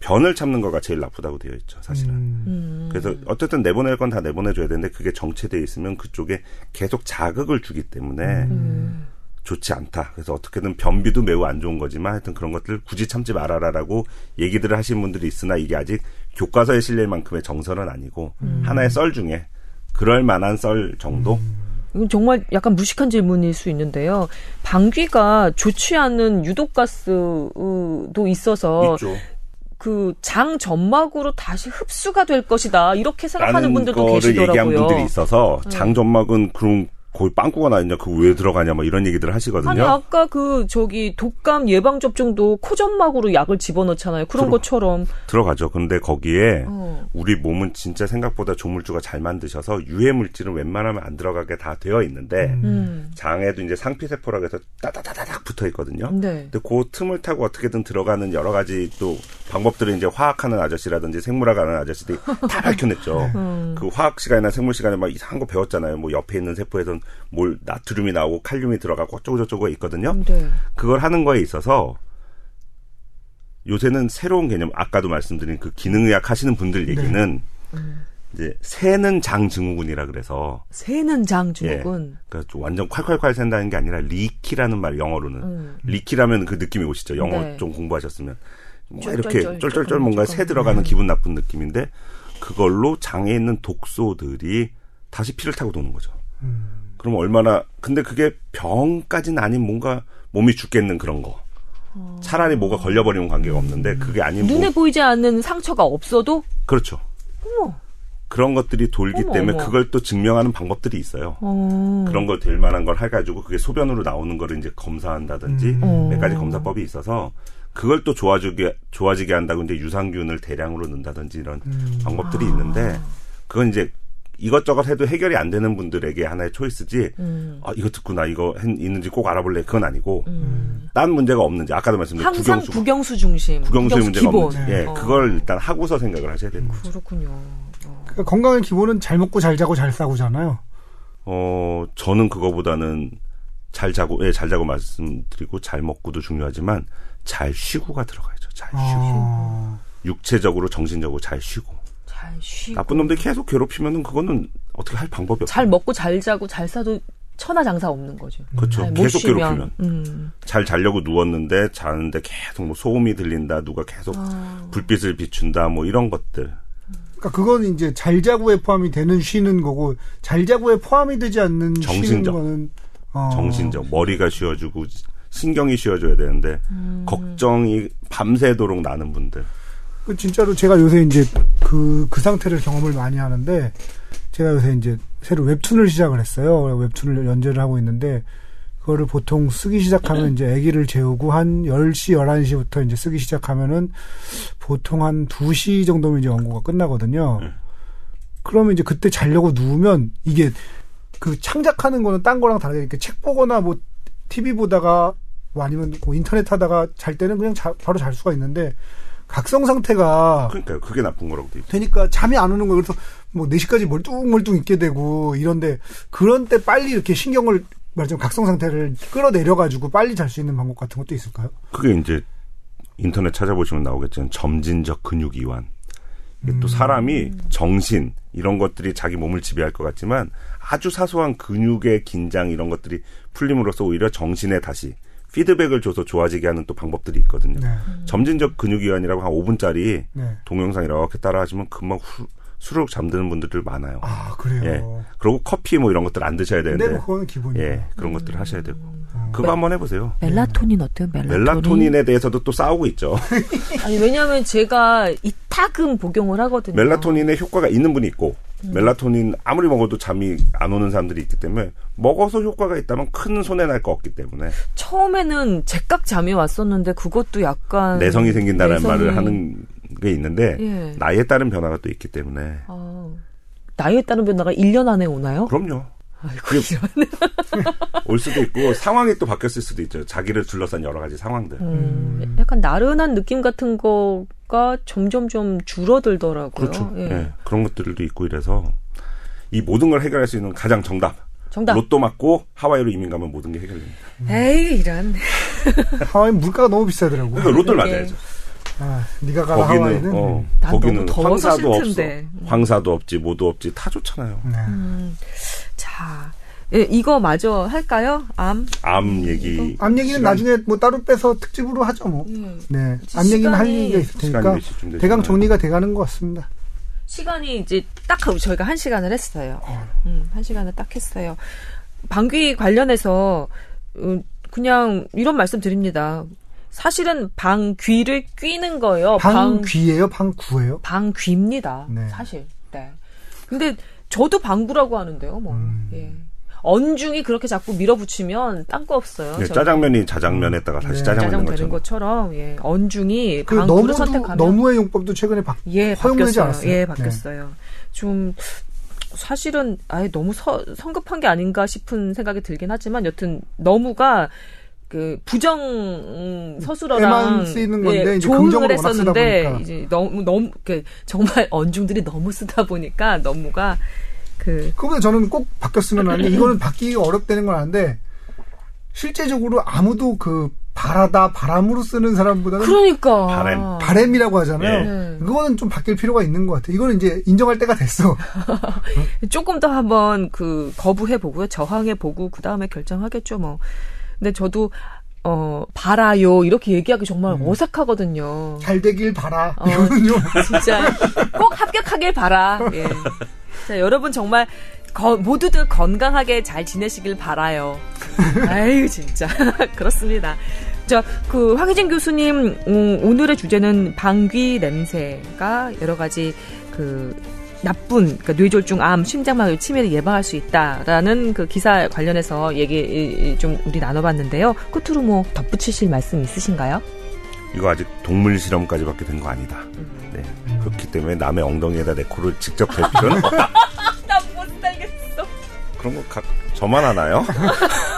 변을 참는 거가 제일 나쁘다고 되어 있죠. 사실은. 음, 그래서 어쨌든 내보낼 건 다 내보내줘야 되는데 그게 정체돼 있으면 그쪽에 계속 자극을 주기 때문에 음. 좋지 않다. 그래서 어떻게든 변비도 매우 안 좋은 거지만 하여튼 그런 것들 굳이 참지 말아라라고 얘기들을 하신 분들이 있으나 이게 아직 교과서에 실릴 만큼의 정설은 아니고 하나의 썰 중에 그럴 만한 썰 정도? 이건 정말 약간 무식한 질문일 수 있는데요. 방귀가 좋지 않은 유독가스도 있어서 있죠. 그 장 점막으로 다시 흡수가 될 것이다 이렇게 생각하는 분들도 계시더라고요. 네. 얘기한 분들이 있어서 장 점막은 그럼 거의 빵꾸가 나 있냐, 그거 왜 들어가냐, 뭐 이런 얘기들을 하시거든요. 아니 아까 그 저기 독감 예방 접종도 코점막으로 약을 집어넣잖아요. 그런 들어- 것처럼 들어가죠. 근데 거기에 어. 우리 몸은 진짜 생각보다 조물주가 잘 만드셔서 유해 물질은 웬만하면 안 들어가게 다 되어 있는데 음. 장에도 이제 상피세포라고 해서 따다다다닥 붙어 있거든요. 네. 근데 그 틈을 타고 어떻게든 들어가는 여러 가지 또 방법들을 이제 화학하는 아저씨라든지 생물학 하는 아저씨들이 다 밝혀냈죠. 음. 그 화학 시간이나 생물 시간에 막 이상한 거 배웠잖아요. 뭐 옆에 있는 세포에선 뭘 나트륨이 나오고 칼륨이 들어가고 어쩌고 저쩌고 있거든요. 네. 그걸 하는 거에 있어서 요새는 새로운 개념, 아까도 말씀드린 그 기능의학 하시는 분들 얘기는 이제 새는 장 증후군이라 그래서 새는 장 증후군. 그러니까 좀 완전 콸콸콸 샌다는 게 아니라 리키라는 말 영어로는 음. 리키라면 그 느낌이 오시죠. 영어 네. 좀 공부하셨으면 뭐 이렇게 쫄쫄쫄 뭔가. 새 들어가는 기분 나쁜 느낌인데 그걸로 장에 있는 독소들이 다시 피를 타고 도는 거죠. 그럼 얼마나 근데 그게 병까지는 아닌 뭔가 몸이 죽겠는 그런 거. 차라리 뭐가 걸려버리면 관계가 없는데 그게 아닌 눈에 몸, 보이지 않는 상처가 없어도 그렇죠. 어머. 그런 것들이 돌기 어머, 때문에 어머. 그걸 또 증명하는 방법들이 있어요. 어. 그런 걸 될 만한 걸 해가지고 그게 소변으로 나오는 거를 이제 검사한다든지 음. 몇 가지 검사법이 있어서 그걸 또 좋아지게 좋아지게 한다고 이제 유산균을 대량으로 넣는다든지 이런 음. 방법들이 아. 있는데 그건 이제 이것저것 해도 해결이 안 되는 분들에게 하나의 초이스지. 음. 아 이거 듣고 나 이거 했- 있는지 꼭 알아볼래 그건 아니고 음. 딴 문제가 없는지 아까도 말씀드린 항상 국영수 국영수 중심. 국영수의 문제가 기본. 없는지 예 어. 그걸 일단 하고서 생각을 하셔야 되는 거죠. 그렇군요. 어. 그러니까 건강의 기본은 잘 먹고 잘 자고 잘 싸고잖아요. 어, 저는 그거보다는 잘 자고, 예, 잘 자고 말씀드리고 잘 먹고도 중요하지만 잘 쉬고가 들어가야죠. 잘 쉬고. 어, 육체적으로, 정신적으로 잘 쉬고. 잘 쉬고. 나쁜 놈들 계속 괴롭히면은 그거는 어떻게 할 방법이 없어요. 잘 먹고 잘 자고 잘 사도 천하장사 없는 거죠. 그렇죠. 잘못 계속 쉬면. 괴롭히면. 음. 잘 자려고 누웠는데 자는데 계속 뭐 소음이 들린다, 누가 계속 아. 불빛을 비춘다, 뭐 이런 것들. 그러니까 그건 이제 잘 자고에 포함이 되는 쉬는 거고 잘 자고에 포함이 되지 않는 쉬는 정신적. 거는 어, 정신적, 머리가 쉬어주고, 신경이 쉬어줘야 되는데, 음. 걱정이 밤새도록 나는 분들. 그 진짜로 제가 요새 이제 그, 그 상태를 경험을 많이 하는데, 제가 요새 이제 새로 웹툰을 시작을 했어요. 웹툰을 연재를 하고 있는데, 그거를 보통 쓰기 시작하면 이제 아기를 재우고 한 10시, 11시부터 이제 쓰기 시작하면은 보통 한 2시 정도면 이제 원고가 끝나거든요. 그러면 이제 그때 자려고 누우면 이게 그 창작하는 거는 딴 거랑 다르게 이렇게 책 보거나 뭐 TV 보다가 뭐 아니면 뭐 인터넷 하다가 잘 때는 그냥 자- 바로 잘 수가 있는데 각성 상태가 그러니까요. 그게 나쁜 거라고 돼. 되니까 잠이 안 오는 거예요. 그래서 뭐 4시까지 멀뚱멀뚱 있게 되고 이런데 그런 때 빨리 이렇게 신경을 말하자면 각성 상태를 끌어내려 가지고 빨리 잘 수 있는 방법 같은 것도 있을까요? 그게 이제 인터넷 찾아보시면 나오겠지만 점진적 근육 이완. 이게 또 사람이 정신 이런 것들이 자기 몸을 지배할 것 같지만 아주 사소한 근육의 긴장 이런 것들이 풀림으로써 오히려 정신에 다시 피드백을 줘서 좋아지게 하는 또 방법들이 있거든요. 네. 점진적 근육 이완이라고 한 5분짜리 네. 동영상 이렇게 따라하시면 금방 후, 수룩 잠드는 분들도 많아요. 아 그래요. 예. 그리고 커피 뭐 이런 것들 안 드셔야 되는데. 네, 뭐 그거는 기본이에요. 예, 그런 것들을 하셔야 되고. 음. 그거 한번 해보세요. 멜라토닌 어때요? 멜라토닌. 멜라토닌 에 대해서도 또 싸우고 있죠. 아니 왜냐하면 제가 이타금 복용을 하거든요. 멜라토닌의 효과가 있는 분이 있고 멜라토닌 아무리 먹어도 잠이 안 오는 사람들이 있기 때문에 먹어서 효과가 있다면 큰 손해 날 거 없기 때문에 처음에는 제깍 잠이 왔었는데 그것도 약간 내성이 생긴다는 내성이- 말을 하는 게 있는데 예. 나이에 따른 변화가 또 있기 때문에 아, 나이에 따른 변화가 1년 안에 오나요? 그럼요. 아이고. 올 수도 있고 상황이 또 바뀌었을 수도 있죠. 자기를 둘러싼 여러 가지 상황들. 음, 약간 나른한 느낌 같은 거가 점점 좀 줄어들더라고요. 그렇죠. 예. 예, 그런 것들도 있고 이래서 이 모든 걸 해결할 수 있는 가장 정답. 정답. 로또 맞고 하와이로 이민 가면 모든 게 해결됩니다. 에이 이런. 하와이 물가가 너무 비싸더라고. 그러니까 로또를 그게- 맞아야죠. 아, 네가 가라 거기는 하와이는. 어, 난 거기는 너무 더워서 황사도 없어. 싫던데. 황사도 없지, 뭐도 없지, 다 좋잖아요. 네. 자, 예, 이거 마저 할까요? 암. 암 얘기. 암 얘기는 시간- 나중에 뭐 따로 빼서 특집으로 하죠 뭐. 예. 네. 암 얘기는 할 얘기가 있을 테니까? 대강 정리가 돼 가는 것 같습니다. 시간이 이제 딱 하고 저희가 한 시간을 했어요. 음, 한 시간을 딱 했어요. 방귀 관련해서 음, 그냥 이런 말씀 드립니다. 사실은 방귀를 뀌는 거예요. 방- 방귀예요, 방구예요? 방귀입니다. 네. 사실. 네. 근데 저도 방구라고 하는데요. 뭐. 음. 예. 언중이 그렇게 자꾸 밀어붙이면 딴 거 없어요. 네, 저는. 짜장면이 자장면에다가 다시 네. 짜장 짜장 되는 되는 것처럼. 것처럼 예. 언중이 그 너무도 선택하면 너무의 용법도 최근에 바, 예, 허용되지 바뀌었어요. 않았어요? 예, 네. 바뀌었어요. 좀 사실은 아예 너무 서- 성급한 게 아닌가 싶은 생각이 들긴 하지만 여튼 너무가 그 부정 음, 서술어랑 쓰이는 건데 예, 이제 조응을 했었는데 보니까. 이제 너무 너무 그 정말 언중들이 너무 쓰다 보니까 너무가 그 그거보다 저는 꼭 바뀌었으면 하는데 이거는 바뀌기가 어렵다는 건 아는데 실제적으로 아무도 그 바라다 바람으로 쓰는 사람보다는 그러니까 바램. 바램이라고 하잖아요. 네. 그거는 좀 바뀔 필요가 있는 것 같아 요. 이거는 이제 인정할 때가 됐어. 조금 더 한번 그 거부해 보고요. 저항해 보고 그 다음에 결정하겠죠, 뭐. 근데 저도 어 바라요 이렇게 얘기하기 정말 어색하거든요. 잘 되길 바라. 어. 이거는 좀 진짜 꼭 합격하길 바라. 예. 자, 여러분 정말 거- 모두들 건강하게 잘 지내시길 바라요. 아유 진짜 그렇습니다. 자, 그 황희진 교수님 음, 오늘의 주제는 방귀 냄새가 여러 가지 그 나쁜 그러니까 뇌졸중, 암, 심장마비 치매를 예방할 수 있다라는 그 기사 관련해서 얘기 좀 우리 나눠봤는데요. 끝으로 뭐 덧붙이실 말씀 있으신가요? 이거 아직 동물 실험까지밖에 된거 아니다. 네. 그렇기 때문에 남의 엉덩이에다 내 코를 직접 댈 필요는 없다. 나못 살겠어. 그런 거 각, 저만 하나요?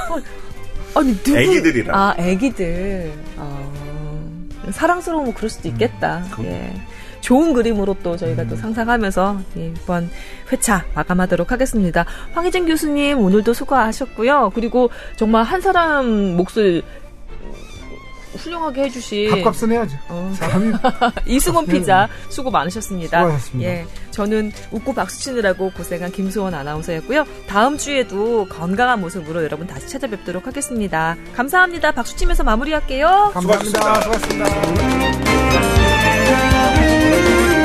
아니 누구? 애기들이랑. 아 애기들. 아, 사랑스러우면 그럴 수도 있겠다. 음, 그럼. 예. 좋은 그림으로 또 저희가 또 상상하면서 예, 이번 회차 마감하도록 하겠습니다. 황희진 교수님 오늘도 수고하셨고요. 그리고 정말 한 사람 몫을 훌륭하게 해주신 밥값은 해야죠. 어, 사람이 이승원 피자 수고 많으셨습니다. 수고하셨습니다. 예, 저는 웃고 박수 치느라고 고생한 김수원 아나운서였고요. 다음 주에도 건강한 모습으로 여러분 다시 찾아뵙도록 하겠습니다. 감사합니다. 박수 치면서 마무리할게요. 감사합니다. 수고하셨습니다. 수고하셨습니다.